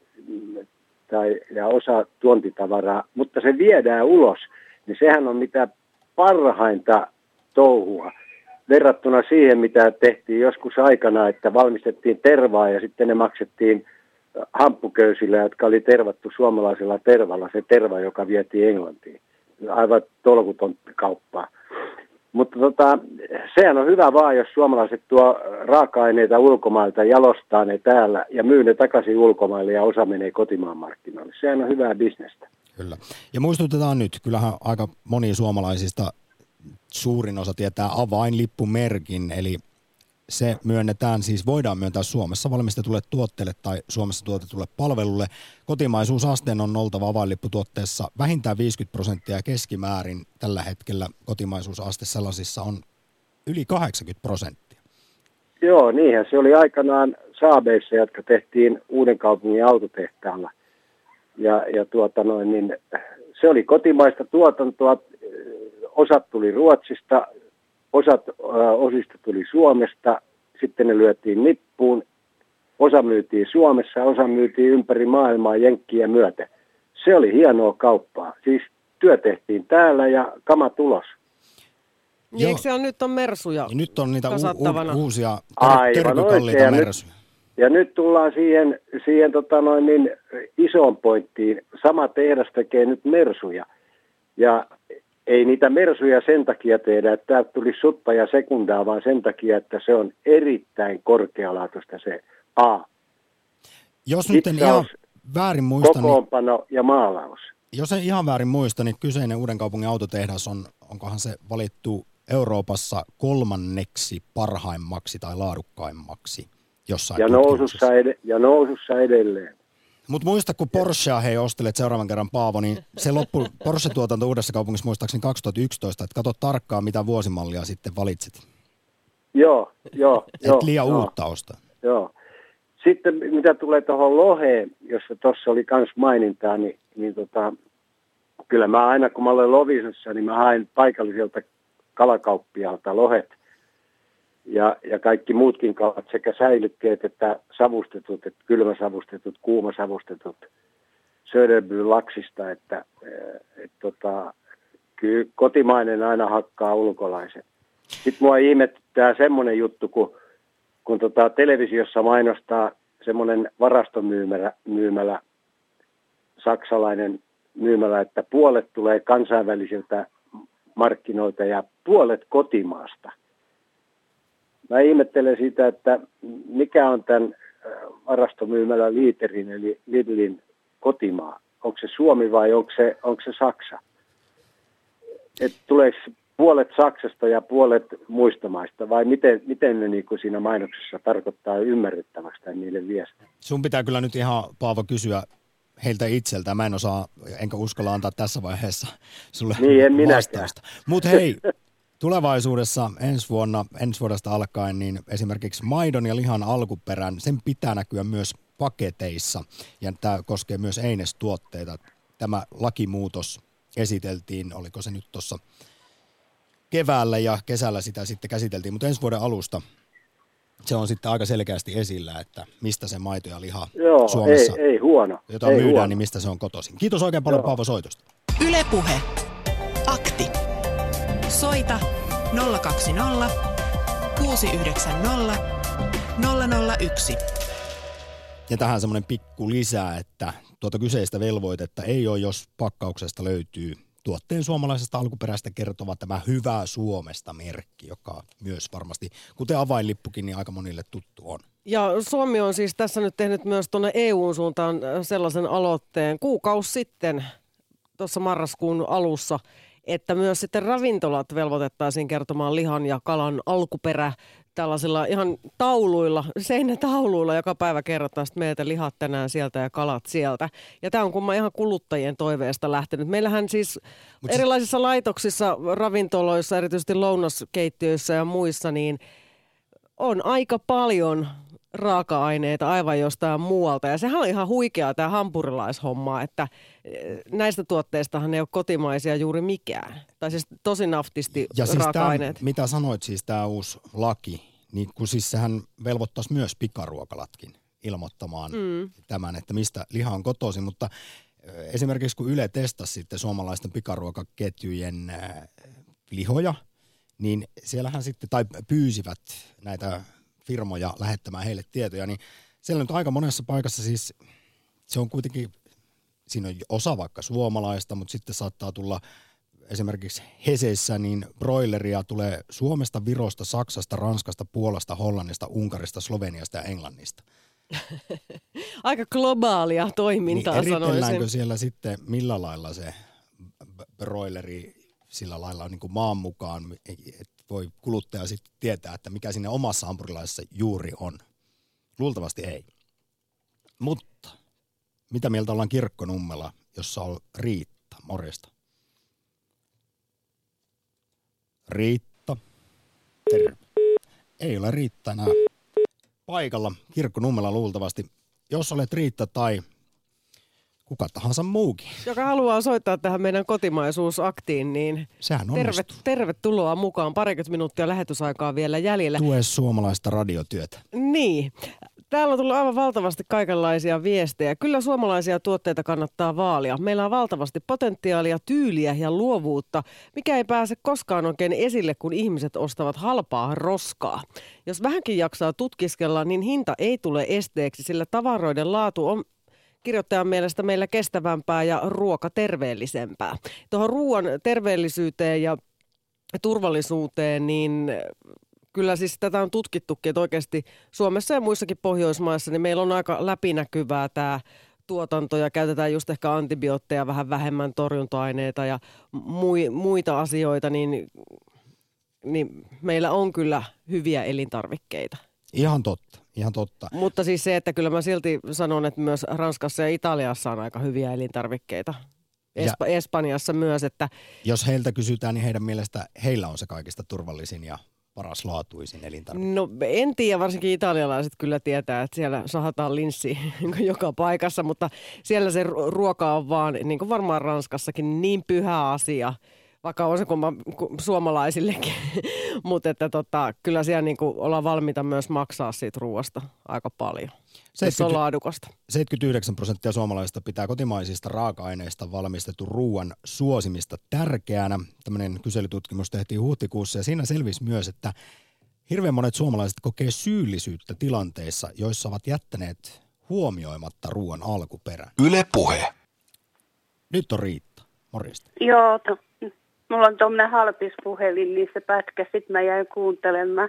tai, ja osa tuontitavaraa, mutta se viedään ulos – niin sehän on mitä parhainta touhua verrattuna siihen, mitä tehtiin joskus aikana, että valmistettiin tervaa ja sitten ne maksettiin hamppuköysillä, jotka oli tervattu suomalaisella tervalla, se terva, joka vietiin Englantiin. Aivan tolkuton kauppaa. Mutta tota, sehän on hyvä vaan, jos suomalaiset tuo raaka-aineita ulkomailta, jalostaa ne täällä ja myy ne takaisin ulkomaille ja osa menee kotimaan markkinoille. Sehän on hyvää bisnestä. Kyllä. Ja muistutetaan nyt, kyllähän aika moni suomalaisista suurin osa tietää avainlippumerkin, eli se myönnetään, siis voidaan myöntää Suomessa valmistetulle tuotteelle tai Suomessa tuotetulle palvelulle. Kotimaisuusasteen on oltava avainlipputuotteessa vähintään 50 prosenttia keskimäärin tällä hetkellä kotimaisuusaste sellaisissa on yli 80 prosenttia. Joo, niinhän se oli aikanaan Saabeissa, jotka tehtiin Uuden kaupungin autotehtaalla. Ja, ja tuota noin, niin se oli kotimaista tuotantoa, osat tuli Ruotsista, osat äh, osista tuli Suomesta, sitten ne lyötiin nippuun, osa myytiin Suomessa, osa myytiin ympäri maailmaa jenkkiä myöten. Se oli hienoa kauppaa. Siis työ tehtiin täällä ja kama tulos. Niin eikö siellä nyt on mersuja ja Nyt on niitä u- u- uusia ter- mersuja. Ja nyt tullaan siihen, siihen tota noin niin isoon pointtiin. Sama tehdas tekee nyt mersuja. Ja ei niitä mersuja sen takia tehdä, että täältä tuli sutta ja sekundaa, vaan sen takia, että se on erittäin korkealaatuista se A. Jos nyt en ihan väärin muista, kokoonpano niin, ja maalaus. Jos en ihan väärin muista, niin kyseinen Uuden kaupungin autotehdas on, onkohan se valittu Euroopassa kolmanneksi parhaimmaksi tai laadukkaimmaksi jossain ja nousussa, ed- ja nousussa edelleen. Mutta muista, kun Porschea hei ostelet seuraavan kerran Paavo, niin se loppu Porsche-tuotanto Uudessa kaupungissa muistaakseni 2011, että katso tarkkaan, mitä vuosimallia sitten valitset. Joo, joo. Et joo, liian joo, uutta osta. Joo. Sitten mitä tulee tuohon loheen, jossa tuossa oli myös mainintaa, niin, niin tota, kyllä mä aina kun mä olen Lovisessa, niin mä haen paikalliselta kalakauppialta lohet ja, ja kaikki muutkin kalat, sekä säilykkeet että savustetut, että kylmäsavustetut, kuumasavustetut Söderby laksista, että et, et, tota, kyllä kotimainen aina hakkaa ulkolaisen. Sitten mua ihmettää semmoinen juttu, kun, kun tota, televisiossa mainostaa semmoinen varastomyymälä, myymälä, saksalainen myymälä, että puolet tulee kansainvälisiltä markkinoilta ja puolet kotimaasta – Mä ihmettelen sitä, että mikä on tämän äh, varastomyymälä liiterin eli Lidlin kotimaa. Onko se Suomi vai onko se, onko se Saksa? Et tuleeko puolet Saksasta ja puolet muista maista vai miten, miten ne niin kuin siinä mainoksessa tarkoittaa ymmärrettäväksi tai niille viestiä? Sun pitää kyllä nyt ihan Paavo kysyä heiltä itseltä. Mä en osaa, enkä uskalla antaa tässä vaiheessa sulle niin, en vastausta. Mutta hei, tulevaisuudessa ensi vuonna, ensi vuodesta alkaen, niin esimerkiksi maidon ja lihan alkuperän, sen pitää näkyä myös paketeissa. Ja tämä koskee myös Eines-tuotteita. Tämä lakimuutos esiteltiin, oliko se nyt tuossa keväällä ja kesällä sitä sitten käsiteltiin, mutta ensi vuoden alusta se on sitten aika selkeästi esillä, että mistä se maito ja liha Joo, Suomessa, ei, ei huono. jota ei myydään, huono. niin mistä se on kotoisin. Kiitos oikein paljon Joo. Paavo soitosta. Ylepuhe. Soita 020 690 001. Ja tähän semmoinen pikku lisää, että tuota kyseistä velvoitetta ei ole, jos pakkauksesta löytyy tuotteen suomalaisesta alkuperäistä kertova tämä Hyvää Suomesta merkki, joka myös varmasti, kuten avainlippukin, niin aika monille tuttu on. Ja Suomi on siis tässä nyt tehnyt myös tuonne EUn suuntaan sellaisen aloitteen kuukausi sitten, tuossa marraskuun alussa, että myös sitten ravintolat velvoitettaisiin kertomaan lihan ja kalan alkuperä tällaisilla ihan tauluilla, seinätauluilla, joka päivä kerrotaan sitten meiltä lihat tänään sieltä ja kalat sieltä. Ja tämä on kumma ihan kuluttajien toiveesta lähtenyt. Meillähän siis Mut erilaisissa siis... laitoksissa, ravintoloissa, erityisesti lounaskeittiöissä ja muissa, niin on aika paljon raaka-aineita aivan jostain muualta. Ja sehän on ihan huikeaa tämä hampurilaishomma, että eh, näistä tuotteistahan ei ole kotimaisia juuri mikään. Tai siis tosi naftisti ja siis raaka-aineet. Tämä, mitä sanoit siis tämä uusi laki, niin kun siis sehän velvoittaisi myös pikaruokalatkin ilmoittamaan mm. tämän, että mistä liha on kotoisin, mutta eh, esimerkiksi kun Yle testasi sitten suomalaisten pikaruokaketjujen eh, lihoja, niin siellähän sitten, tai pyysivät näitä firmoja lähettämään heille tietoja, niin siellä nyt aika monessa paikassa siis se on kuitenkin, siinä on osa vaikka suomalaista, mutta sitten saattaa tulla esimerkiksi Heseissä, niin broileria tulee Suomesta, Virosta, Saksasta, Ranskasta, Puolasta, Hollannista, Unkarista, Sloveniasta ja Englannista. Aika globaalia toimintaa niin sanoisin. siellä sitten millä lailla se broileri sillä lailla niin kuin maan mukaan, voi kuluttaja sitten tietää, että mikä sinne omassa hampurilaisessa juuri on. Luultavasti ei. Mutta mitä mieltä ollaan kirkkonummella, jossa on Riitta? Morjesta. Riitta. Terve. Ei ole Riitta enää paikalla kirkkonummella luultavasti. Jos olet Riitta tai kuka tahansa muukin. Joka haluaa soittaa tähän meidän kotimaisuusaktiin, niin Sehän terve, tervetuloa mukaan. Parikymmentä minuuttia lähetysaikaa vielä jäljellä. Tue suomalaista radiotyötä. Niin. Täällä on tullut aivan valtavasti kaikenlaisia viestejä. Kyllä suomalaisia tuotteita kannattaa vaalia. Meillä on valtavasti potentiaalia, tyyliä ja luovuutta, mikä ei pääse koskaan oikein esille, kun ihmiset ostavat halpaa roskaa. Jos vähänkin jaksaa tutkiskella, niin hinta ei tule esteeksi, sillä tavaroiden laatu on kirjoittajan mielestä meillä kestävämpää ja ruoka terveellisempää. Tuohon ruoan terveellisyyteen ja turvallisuuteen, niin kyllä siis tätä on tutkittukin, että oikeasti Suomessa ja muissakin Pohjoismaissa, niin meillä on aika läpinäkyvää tämä tuotanto ja käytetään just ehkä antibiootteja, vähän vähemmän torjunta-aineita ja muita asioita, niin, niin meillä on kyllä hyviä elintarvikkeita. Ihan totta, ihan totta. Mutta siis se, että kyllä mä silti sanon, että myös Ranskassa ja Italiassa on aika hyviä elintarvikkeita. Espa- ja Espanjassa myös, että... Jos heiltä kysytään, niin heidän mielestä heillä on se kaikista turvallisin ja paras laatuisin elintarvike? No en tiedä, varsinkin italialaiset kyllä tietää, että siellä sahataan linssi joka paikassa, mutta siellä se ruoka on vaan, niin kuin varmaan Ranskassakin, niin pyhä asia – vaikka on se kumma, suomalaisillekin, mutta että tota, kyllä siellä niin kuin ollaan valmiita myös maksaa siitä ruoasta aika paljon. 70, se on laadukasta. 79 prosenttia suomalaisista pitää kotimaisista raaka-aineista valmistetun ruoan suosimista tärkeänä. Tämmöinen kyselytutkimus tehtiin huhtikuussa ja siinä selvisi myös, että hirveän monet suomalaiset kokee syyllisyyttä tilanteissa, joissa ovat jättäneet huomioimatta ruoan alkuperän. Yle puhe. Nyt on Riitta. Morjesta. Joo, to, Mulla on tuommoinen halpispuhelin, niin se pätkä, sit mä jäin kuuntelemaan.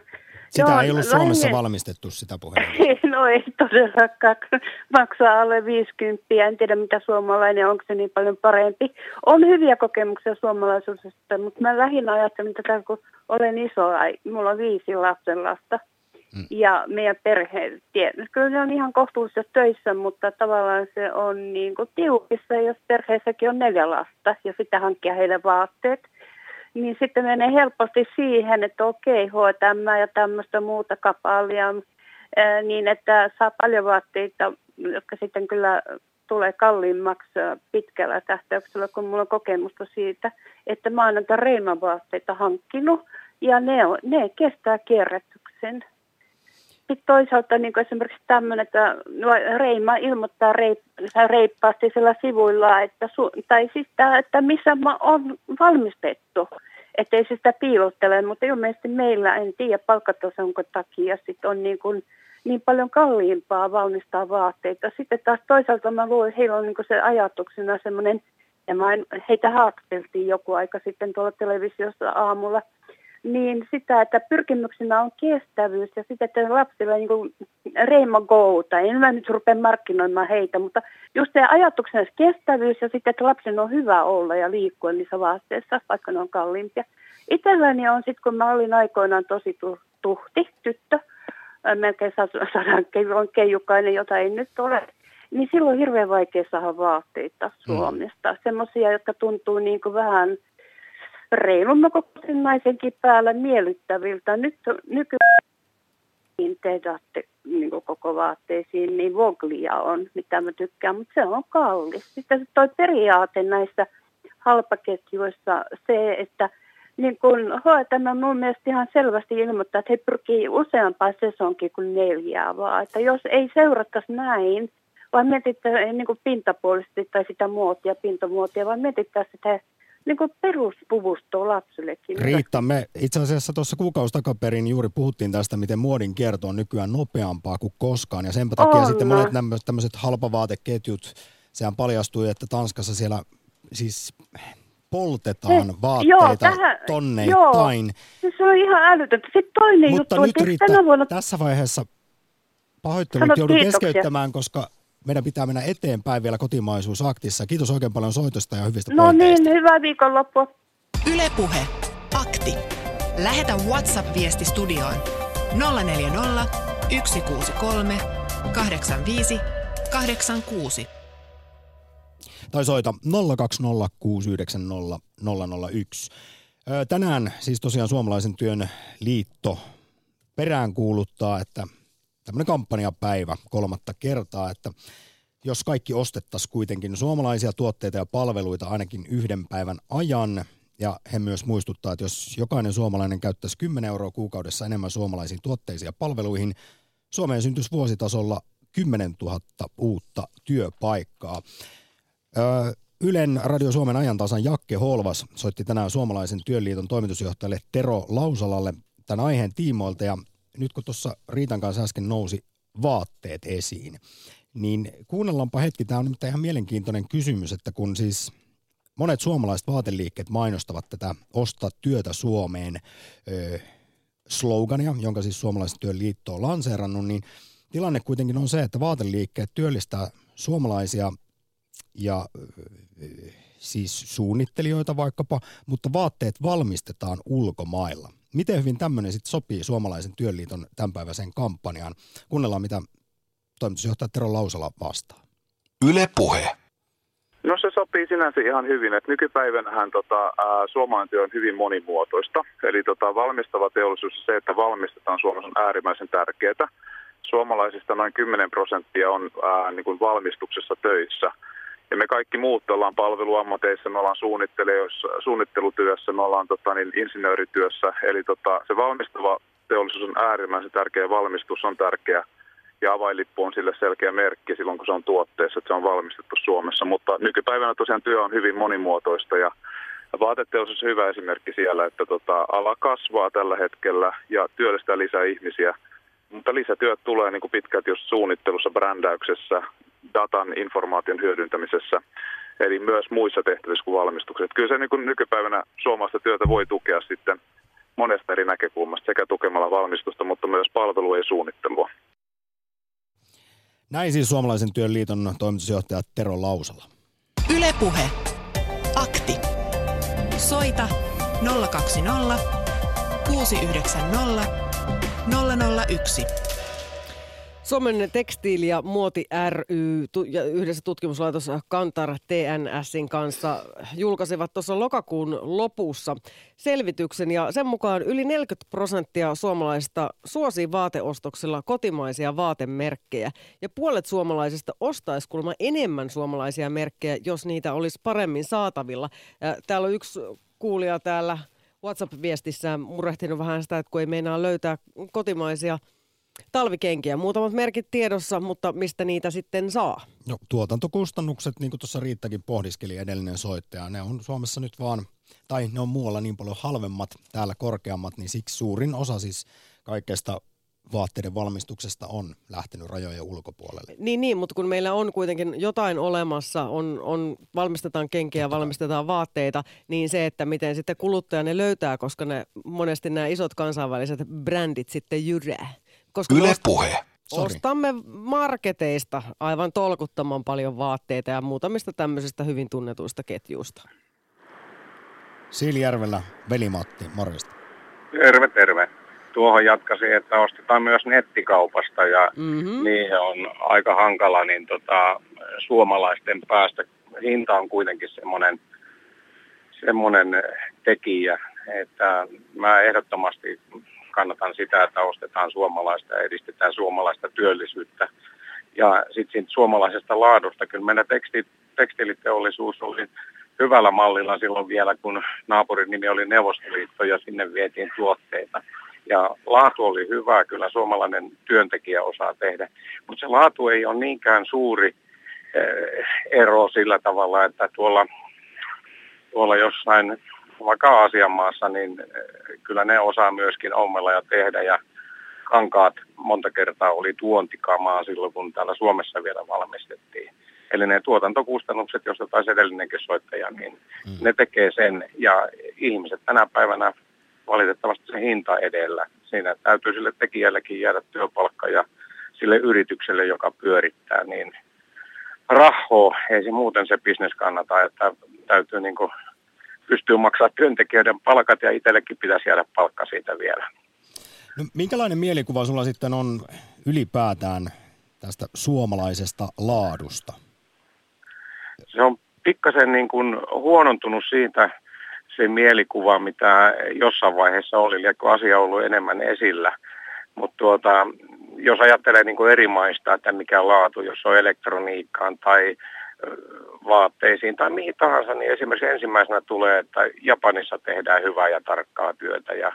Sitä Joo, ei ollut Suomessa lähinnä... valmistettu sitä puhelinta. no ei todellakaan. Maksaa alle 50. En tiedä mitä suomalainen, onko se niin paljon parempi. On hyviä kokemuksia suomalaisuudesta, mutta mä lähinnä ajattelin tätä, kun olen iso. Mulla on viisi lapsenlasta. Mm. Ja meidän perhe, kyllä ne on ihan kohtuullisessa töissä, mutta tavallaan se on niin kuin tiukissa, jos perheessäkin on neljä lasta ja sitten hankkia heille vaatteet. Niin sitten menee helposti siihen, että okei, HTM ja tämmöistä muuta kapaalia, niin että saa paljon vaatteita, jotka sitten kyllä tulee kalliimmaksi pitkällä tähtäyksellä, kun mulla on kokemusta siitä, että mä oon näitä reimavaatteita hankkinut ja ne, on, ne kestää kierrätyksen. Sitten toisaalta niin kuin esimerkiksi tämmöinen, että Reima ilmoittaa reip, reippaasti sillä sivuilla, että, su, tai siis tämä, että missä on valmistettu, ettei se sitä piilottele, mutta ilmeisesti meillä, en tiedä palkkatasonko takia, sitten on niin kuin, niin paljon kalliimpaa valmistaa vaatteita. Sitten taas toisaalta mä luulen, heillä on niin se ajatuksena semmoinen, ja mä en, heitä haastateltiin joku aika sitten tuolla televisiossa aamulla, niin sitä, että pyrkimyksenä on kestävyys ja sitten, että lapsilla niin kuin reima gouta. En mä nyt rupea markkinoimaan heitä, mutta just se ajatuksena kestävyys ja sitten, että lapsen on hyvä olla ja liikkua niissä vaatteissa, vaikka ne on kalliimpia. Itselläni on sitten, kun mä olin aikoinaan tosi tuhti tyttö, melkein sadan keijukainen, jota ei nyt ole, niin silloin on hirveän vaikea saada vaatteita mm. Suomesta. Mm. Semmoisia, jotka tuntuu niin kuin vähän reilun kokoisen naisenkin päällä miellyttäviltä. Nyt nykyään tehdään niin koko vaatteisiin, niin voglia on, mitä mä tykkään, mutta se on kallis. Sitten toi periaate näissä halpaketjuissa se, että niin kun H&M mun mielestä ihan selvästi ilmoittaa, että he pyrkii useampaan sesonkin kuin neljää vaan. Että jos ei seurattaisi näin, vaan mietittäisiin niin pintapuolisesti tai sitä muotia, pintamuotia, vaan mietittäisiin sitä niin kuin peruspuvustoa lapsillekin. Riitta, me itse asiassa tuossa kuukausi takaperin juuri puhuttiin tästä, miten muodin kierto on nykyään nopeampaa kuin koskaan. Ja sen takia on. sitten monet tämmöiset halpavaateketjut, sehän paljastui, että Tanskassa siellä siis poltetaan He, vaatteita joo, tähän, tonneittain. Joo, se on ihan älytöntä. Sitten toinen Mutta juttu, nyt Riitta, tänä vuonna... tässä vaiheessa pahoittelut joudun keskeyttämään, koska meidän pitää mennä eteenpäin vielä kotimaisuusaktissa. Kiitos oikein paljon soitosta ja hyvistä No pointeista. niin, hyvää viikonloppua. Ylepuhe Akti. Lähetä WhatsApp-viesti studioon 040 163 85 86 tai soita 020690001. Tänään siis tosiaan Suomalaisen työn liitto peräänkuuluttaa, että tämmöinen kampanjapäivä kolmatta kertaa, että jos kaikki ostettaisiin kuitenkin suomalaisia tuotteita ja palveluita ainakin yhden päivän ajan, ja he myös muistuttaa, että jos jokainen suomalainen käyttäisi 10 euroa kuukaudessa enemmän suomalaisiin tuotteisiin ja palveluihin, Suomeen syntyisi vuositasolla 10 000 uutta työpaikkaa. Ylen Radio Suomen ajantasan Jakke Holvas soitti tänään Suomalaisen työliiton toimitusjohtajalle Tero Lausalalle tämän aiheen tiimoilta ja nyt kun tuossa Riitan kanssa äsken nousi vaatteet esiin, niin kuunnellaanpa hetki. Tämä on nyt ihan mielenkiintoinen kysymys, että kun siis monet suomalaiset vaateliikkeet mainostavat tätä Osta työtä Suomeen ö, slogania, jonka siis Suomalaisen työn liitto on lanseerannut, niin tilanne kuitenkin on se, että vaateliikkeet työllistää suomalaisia ja siis suunnittelijoita vaikkapa, mutta vaatteet valmistetaan ulkomailla. Miten hyvin tämmöinen sitten sopii suomalaisen työliiton tämänpäiväiseen kampanjaan? Kuunnellaan, mitä toimitusjohtaja Tero Lausala vastaa. Yle Puhe. No se sopii sinänsä ihan hyvin, että nykypäivänähän tota, ää, suomalainen työ on hyvin monimuotoista. Eli tota, valmistava teollisuus se, että valmistetaan Suomessa on äärimmäisen tärkeää. Suomalaisista noin 10 prosenttia on ää, niin kuin valmistuksessa töissä – ja me kaikki muut ollaan palveluammateissa, me ollaan suunnittelutyössä, me ollaan tota, niin, insinöörityössä. Eli tota, se valmistava teollisuus on äärimmäisen tärkeä, valmistus on tärkeä ja avainlippu on sille selkeä merkki silloin, kun se on tuotteessa, että se on valmistettu Suomessa. Mutta nykypäivänä tosiaan työ on hyvin monimuotoista ja vaateteollisuus on hyvä esimerkki siellä, että tota, ala kasvaa tällä hetkellä ja työllistää lisää ihmisiä. Mutta lisätyöt tulee niin kuin pitkälti just suunnittelussa, brändäyksessä, datan informaation hyödyntämisessä, eli myös muissa tehtävissä kuin valmistuksessa. Kyllä se niin kuin nykypäivänä suomalaista työtä voi tukea sitten monesta eri näkökulmasta, sekä tukemalla valmistusta, mutta myös palvelua ja suunnittelua. Näin siis Suomalaisen työn liiton toimitusjohtaja Tero Lausala. Ylepuhe. Akti. Soita 020 690 001. Suomen tekstiili- ja muoti ry ja yhdessä tutkimuslaitos Kantar TNSin kanssa julkaisivat tuossa lokakuun lopussa selvityksen ja sen mukaan yli 40 prosenttia suomalaisista suosii vaateostoksilla kotimaisia vaatemerkkejä ja puolet suomalaisista ostaisi kulma enemmän suomalaisia merkkejä, jos niitä olisi paremmin saatavilla. Täällä on yksi kuulija täällä WhatsApp-viestissä murehtinut vähän sitä, että kun ei meinaa löytää kotimaisia – talvikenkiä. Muutamat merkit tiedossa, mutta mistä niitä sitten saa? No tuotantokustannukset, niin kuin tuossa Riittakin pohdiskeli edellinen soittaja, ne on Suomessa nyt vaan, tai ne on muualla niin paljon halvemmat, täällä korkeammat, niin siksi suurin osa siis kaikesta vaatteiden valmistuksesta on lähtenyt rajojen ulkopuolelle. Niin, niin, mutta kun meillä on kuitenkin jotain olemassa, on, on valmistetaan kenkiä, Totta valmistetaan vaatteita, niin se, että miten sitten kuluttaja ne löytää, koska ne monesti nämä isot kansainväliset brändit sitten jyrää. Koska Yle Puhe. Ostamme marketeista aivan tolkuttoman paljon vaatteita ja muutamista tämmöisistä hyvin tunnetuista ketjuista. Siilijärvellä veli-Matti, morjesta. Terve, terve. Tuohon jatkaisin, että ostetaan myös nettikaupasta ja mm-hmm. niin on aika hankala niin tota, suomalaisten päästä. Hinta on kuitenkin semmoinen, semmoinen tekijä, että mä ehdottomasti kannatan sitä, että ostetaan suomalaista ja edistetään suomalaista työllisyyttä. Ja sitten suomalaisesta laadusta, kyllä meidän teksti, tekstiiliteollisuus oli hyvällä mallilla silloin vielä, kun naapurin nimi oli Neuvostoliitto ja sinne vietiin tuotteita. Ja laatu oli hyvä, kyllä suomalainen työntekijä osaa tehdä, mutta se laatu ei ole niinkään suuri eh, ero sillä tavalla, että tuolla, tuolla jossain vaikka Aasian maassa, niin eh, kyllä ne osaa myöskin ommella ja tehdä. Ja kankaat monta kertaa oli tuontikamaa silloin, kun täällä Suomessa vielä valmistettiin. Eli ne tuotantokustannukset, joista taisi edellinenkin soittaja, niin mm. ne tekee sen. Ja ihmiset tänä päivänä valitettavasti se hinta edellä. Siinä täytyy sille tekijällekin jäädä työpalkka ja sille yritykselle, joka pyörittää, niin rahoa ei se muuten se bisnes kannata, että täytyy niin pystyy maksamaan työntekijöiden palkat ja itsellekin pitäisi jäädä palkka siitä vielä. No, minkälainen mielikuva sulla sitten on ylipäätään tästä suomalaisesta laadusta? Se on pikkasen niin kuin huonontunut siitä se mielikuva, mitä jossain vaiheessa oli, kun asia on ollut enemmän esillä. Mutta tuota, jos ajattelee niin kuin eri maista, että mikä laatu, jos on elektroniikkaan tai vaatteisiin tai mihin tahansa, niin esimerkiksi ensimmäisenä tulee, että Japanissa tehdään hyvää ja tarkkaa työtä ja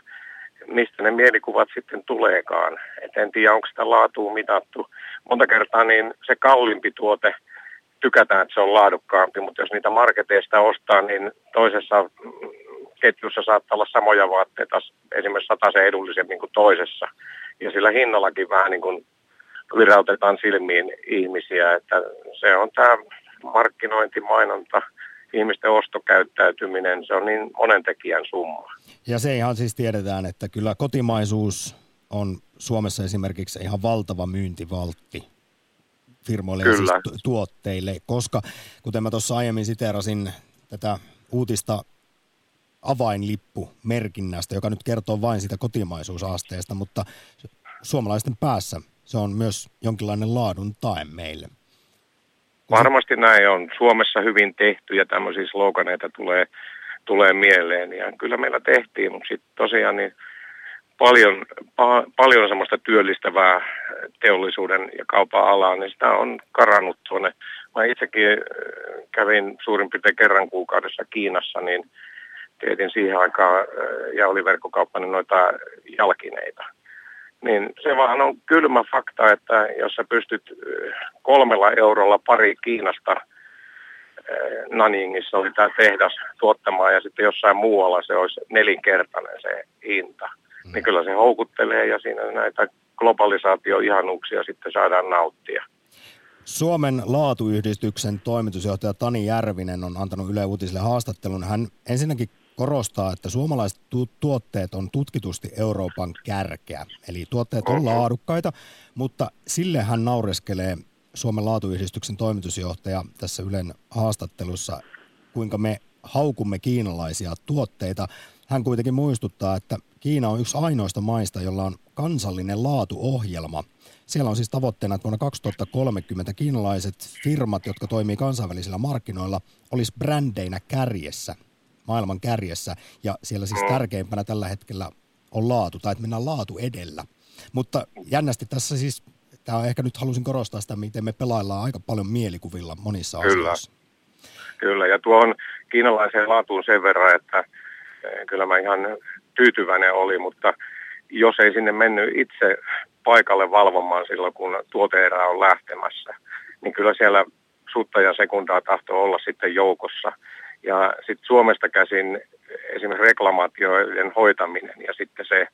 mistä ne mielikuvat sitten tuleekaan. Et en tiedä, onko sitä laatua mitattu. Monta kertaa niin se kalliimpi tuote tykätään, että se on laadukkaampi, mutta jos niitä marketeista ostaa, niin toisessa ketjussa saattaa olla samoja vaatteita esimerkiksi se edullisemmin kuin toisessa. Ja sillä hinnallakin vähän niin kuin virautetaan silmiin ihmisiä, että se on tämä markkinointi, mainonta, ihmisten ostokäyttäytyminen, se on niin monen tekijän summa. Ja se ihan siis tiedetään, että kyllä kotimaisuus on Suomessa esimerkiksi ihan valtava myyntivaltti firmoille kyllä. ja siis tuotteille, koska kuten mä tuossa aiemmin siteerasin tätä uutista avainlippu merkinnästä, joka nyt kertoo vain sitä kotimaisuusasteesta, mutta suomalaisten päässä se on myös jonkinlainen laadun tae meille. Varmasti näin on. Suomessa hyvin tehty ja tämmöisiä sloganeita tulee, tulee mieleen. Ja kyllä meillä tehtiin, mutta sitten tosiaan niin paljon, pa, paljon semmoista työllistävää teollisuuden ja kaupan alaa, niin sitä on karannut tuonne. Mä itsekin äh, kävin suurin piirtein kerran kuukaudessa Kiinassa, niin teetin siihen aikaan äh, ja oli verkkokauppani noita jalkineita niin se vaan on kylmä fakta, että jos sä pystyt kolmella eurolla pari Kiinasta Naningissa oli tämä tehdas tuottamaan ja sitten jossain muualla se olisi nelinkertainen se hinta. Mm. Niin kyllä se houkuttelee ja siinä näitä globalisaatio-ihanuuksia sitten saadaan nauttia. Suomen laatuyhdistyksen toimitusjohtaja Tani Järvinen on antanut Yle Uutisille haastattelun. Hän ensinnäkin korostaa, että suomalaiset tu- tuotteet on tutkitusti Euroopan kärkeä. Eli tuotteet on laadukkaita, mutta sille hän naureskelee Suomen laatuyhdistyksen toimitusjohtaja tässä Ylen haastattelussa, kuinka me haukumme kiinalaisia tuotteita. Hän kuitenkin muistuttaa, että Kiina on yksi ainoista maista, jolla on kansallinen laatuohjelma. Siellä on siis tavoitteena, että vuonna 2030 kiinalaiset firmat, jotka toimii kansainvälisillä markkinoilla, olisi brändeinä kärjessä, maailman kärjessä. Ja siellä siis tärkeimpänä tällä hetkellä on laatu, tai että mennään laatu edellä. Mutta jännästi tässä siis, tämä on ehkä nyt halusin korostaa sitä, miten me pelaillaan aika paljon mielikuvilla monissa Kyllä. asioissa. Kyllä, ja tuohon kiinalaiseen laatuun sen verran, että eh, kyllä mä ihan tyytyväinen oli, mutta jos ei sinne mennyt itse paikalle valvomaan silloin, kun tuoteerä on lähtemässä, niin kyllä siellä sutta ja sekundaa tahtoo olla sitten joukossa. Ja sitten Suomesta käsin esimerkiksi reklamaatioiden hoitaminen ja sitten se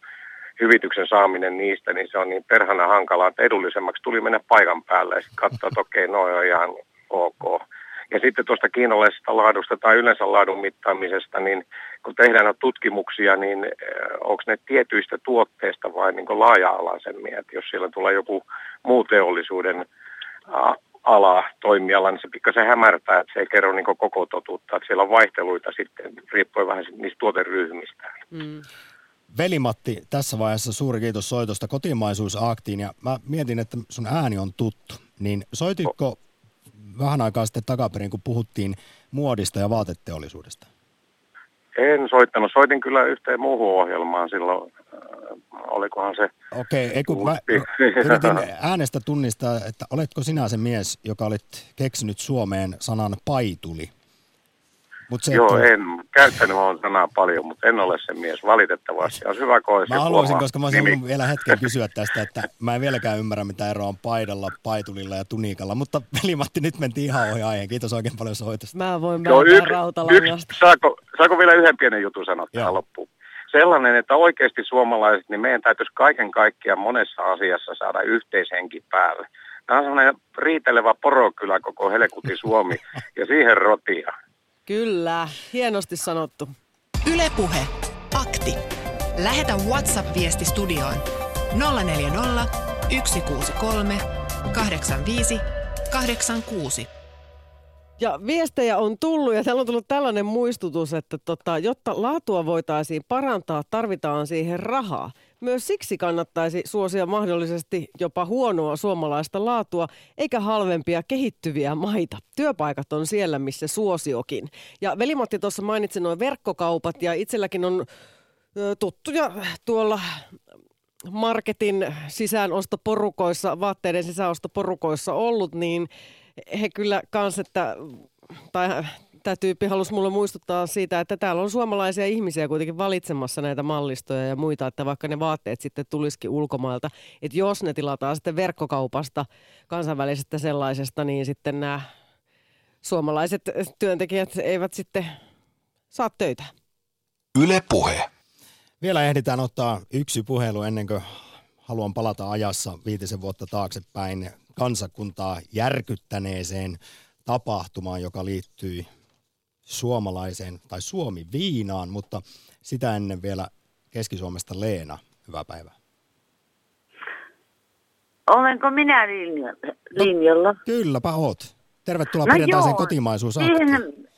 hyvityksen saaminen niistä, niin se on niin perhana hankalaa, että edullisemmaksi tuli mennä paikan päälle ja sitten katsoa, että okei, no on ihan ok. Ja sitten tuosta kiinalaisesta laadusta tai yleensä laadun mittaamisesta, niin kun tehdään tutkimuksia, niin eh, onko ne tietyistä tuotteista vai niin laaja-alaisemmin? Että jos siellä tulee joku muu teollisuuden ala toimiala, niin se pikkasen hämärtää, että se ei kerro niin koko totuutta. Että siellä on vaihteluita sitten, riippuen vähän niistä tuoteryhmistä. Mm. Velimatti, tässä vaiheessa suuri kiitos soitosta kotimaisuusaktiin ja mä mietin, että sun ääni on tuttu. Niin soititko vähän aikaa sitten takaperin, kun puhuttiin muodista ja vaateteollisuudesta? En soittanut. Soitin kyllä yhteen muuhun ohjelmaan silloin. Äh, olikohan se... Okei, okay, kun mä yritin äänestä tunnistaa, että oletko sinä se mies, joka olit keksinyt Suomeen sanan paituli? Mut se, Joo, että... en käyttänyt on sanaa paljon, mutta en ole se mies valitettavasti. Olisi hyvä, kun Mä haluaisin, koska mä olisin vielä hetken kysyä tästä, että mä en vieläkään ymmärrä, mitä eroa on paidalla, paitulilla ja tunikalla. Mutta Velimatti, nyt mentiin ihan ohi aiheen. Kiitos oikein paljon soitosta. Mä voin Joo, yksi, rautalangasta. Saako, saako vielä yhden pienen jutun sanoa tähän loppuun? Sellainen, että oikeasti suomalaiset, niin meidän täytyisi kaiken kaikkiaan monessa asiassa saada yhteishenki päälle. Tämä on sellainen riitelevä porokylä koko Helekuti Suomi ja siihen rotia. Kyllä, hienosti sanottu. Ylepuhe. Akti. Lähetä WhatsApp-viesti studioon 040 163 85 86. Ja viestejä on tullut ja täällä on tullut tällainen muistutus, että tota, jotta laatua voitaisiin parantaa, tarvitaan siihen rahaa. Myös siksi kannattaisi suosia mahdollisesti jopa huonoa suomalaista laatua, eikä halvempia kehittyviä maita. Työpaikat on siellä, missä suosiokin. Ja Velimatti tuossa mainitsi nuo verkkokaupat ja itselläkin on tuttuja tuolla marketin sisäänostoporukoissa, vaatteiden sisäänostoporukoissa ollut, niin he kyllä kans, että, tai tämä tyyppi halusi mulle muistuttaa siitä, että täällä on suomalaisia ihmisiä kuitenkin valitsemassa näitä mallistoja ja muita, että vaikka ne vaatteet sitten tulisikin ulkomailta, että jos ne tilataan sitten verkkokaupasta, kansainvälisestä sellaisesta, niin sitten nämä suomalaiset työntekijät eivät sitten saa töitä. Yle puhe. Vielä ehditään ottaa yksi puhelu ennen kuin haluan palata ajassa viitisen vuotta taaksepäin kansakuntaa järkyttäneeseen tapahtumaan, joka liittyy suomalaiseen tai Suomi-viinaan, mutta sitä ennen vielä Keski-Suomesta Leena. Hyvää päivää. Olenko minä linjalla? No, kylläpä oot. Tervetuloa no perjantaiseen kotimaisuusaktiin.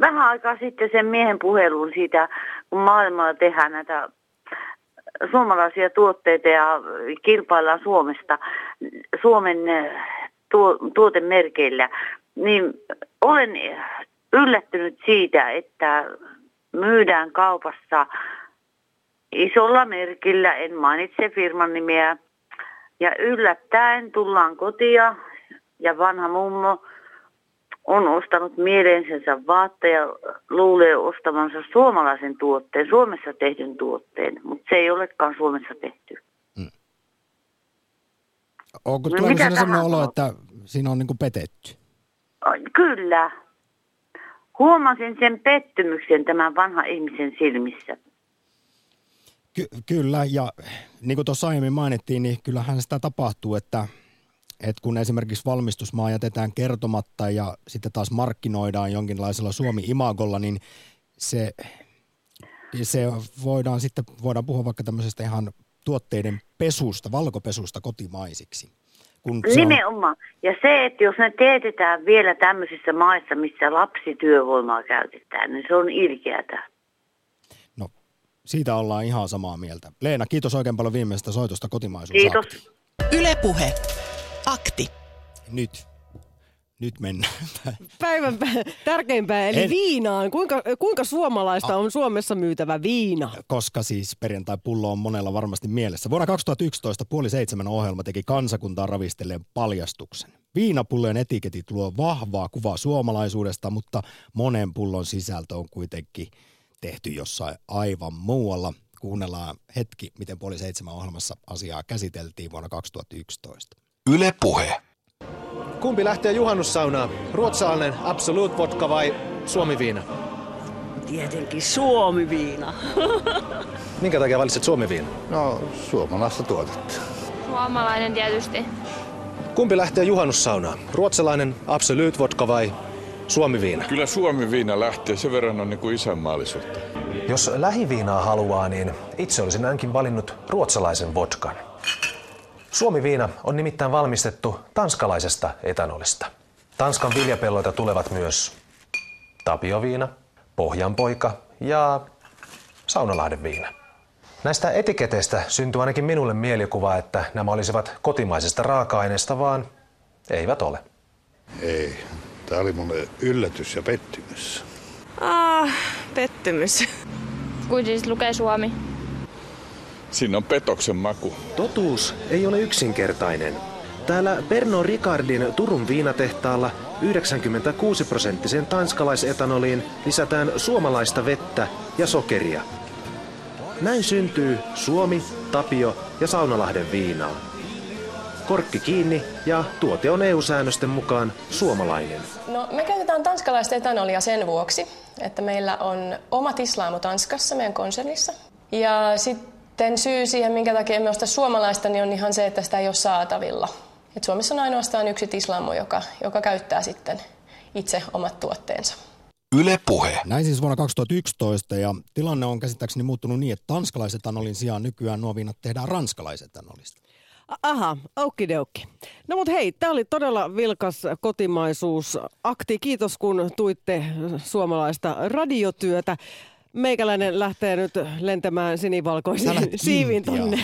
Vähän aikaa sitten sen miehen puhelun siitä, kun maailmalla tehdään näitä suomalaisia tuotteita ja kilpaillaan Suomesta, Suomen tuo, tuotemerkeillä, niin olen yllättynyt siitä, että myydään kaupassa isolla merkillä, en mainitse firman nimeä, ja yllättäen tullaan kotia ja vanha mummo on ostanut mieleensä vaatteja, luulee ostamansa suomalaisen tuotteen, Suomessa tehdyn tuotteen, mutta se ei olekaan Suomessa tehty. Hmm. Onko no, sellainen olo, että siinä on niin petetty? Kyllä. Huomasin sen pettymyksen tämän vanhan ihmisen silmissä. Ky- kyllä, ja niin kuin tuossa aiemmin mainittiin, niin kyllähän sitä tapahtuu, että, että kun esimerkiksi valmistusmaa jätetään kertomatta ja sitten taas markkinoidaan jonkinlaisella Suomi-imagolla, niin se, se voidaan sitten voidaan puhua vaikka tämmöisestä ihan tuotteiden pesusta, valkopesusta kotimaisiksi. Kun Nimenomaan. On... Ja se, että jos ne teetetään vielä tämmöisissä maissa, missä lapsityövoimaa käytetään, niin se on ilkeätä. No Siitä ollaan ihan samaa mieltä. Leena, kiitos oikein paljon viimeisestä soitosta kotimaisuus. Kiitos. Ylepuhe. Akti. Nyt. Nyt mennään. Päivän tärkeimpää, eli En- viinaan. Kuinka, kuinka suomalaista on Suomessa myytävä viina? Koska siis perjantai-pullo on monella varmasti mielessä. Vuonna 2011 puoli seitsemän ohjelma teki kansakuntaa ravistelleen paljastuksen. Viinapullojen etiketit luo vahvaa kuvaa suomalaisuudesta, mutta monen pullon sisältö on kuitenkin tehty jossain aivan muualla. Kuunnellaan hetki, miten puoli seitsemän ohjelmassa asiaa käsiteltiin vuonna 2011. Yle Puhe. Kumpi lähtee juhannussaunaan? Ruotsalainen Absolut Vodka vai Suomi-viina? Tietenkin Suomi-viina. Minkä takia valitset Suomi-viina? No, suomalaista tuotetta. Suomalainen tietysti. Kumpi lähtee juhannussaunaan? Ruotsalainen Absolut Vodka vai Suomi-viina? Kyllä Suomi viina lähtee, sen verran on niin kuin isänmaallisuutta. Jos lähiviinaa haluaa, niin itse olisin ainakin valinnut ruotsalaisen vodkan. Suomi-viina on nimittäin valmistettu tanskalaisesta etanolista. Tanskan viljapelloita tulevat myös Tapioviina, Pohjanpoika ja Saunalahden viina. Näistä etiketeistä syntyy ainakin minulle mielikuva, että nämä olisivat kotimaisesta raaka-aineesta, vaan eivät ole. Ei, tämä oli mulle yllätys ja pettymys. Ah, pettymys. Kuin siis lukee Suomi. Siinä on petoksen maku. Totuus ei ole yksinkertainen. Täällä Pernod Ricardin Turun viinatehtaalla 96 prosenttiseen tanskalaisetanoliin lisätään suomalaista vettä ja sokeria. Näin syntyy Suomi, Tapio ja Saunalahden viinaa. Korkki kiinni ja tuote on EU-säännösten mukaan suomalainen. No, me käytetään tanskalaista etanolia sen vuoksi, että meillä on oma tislaamu Tanskassa meidän konsernissa. Ja sitten syy siihen, minkä takia emme osta suomalaista, niin on ihan se, että sitä ei ole saatavilla. Et Suomessa on ainoastaan yksi tislaamu, joka, joka käyttää sitten itse omat tuotteensa. Yle Puhe. Näin siis vuonna 2011 ja tilanne on käsittääkseni muuttunut niin, että tanskalaisetanolin sijaan nykyään nuo viinat tehdään ranskalaisetanolista. Aha, okidoki. No mut hei, tämä oli todella vilkas kotimaisuus. Akti, kiitos kun tuitte suomalaista radiotyötä. Meikäläinen lähtee nyt lentämään siiviin Intiaan. tonne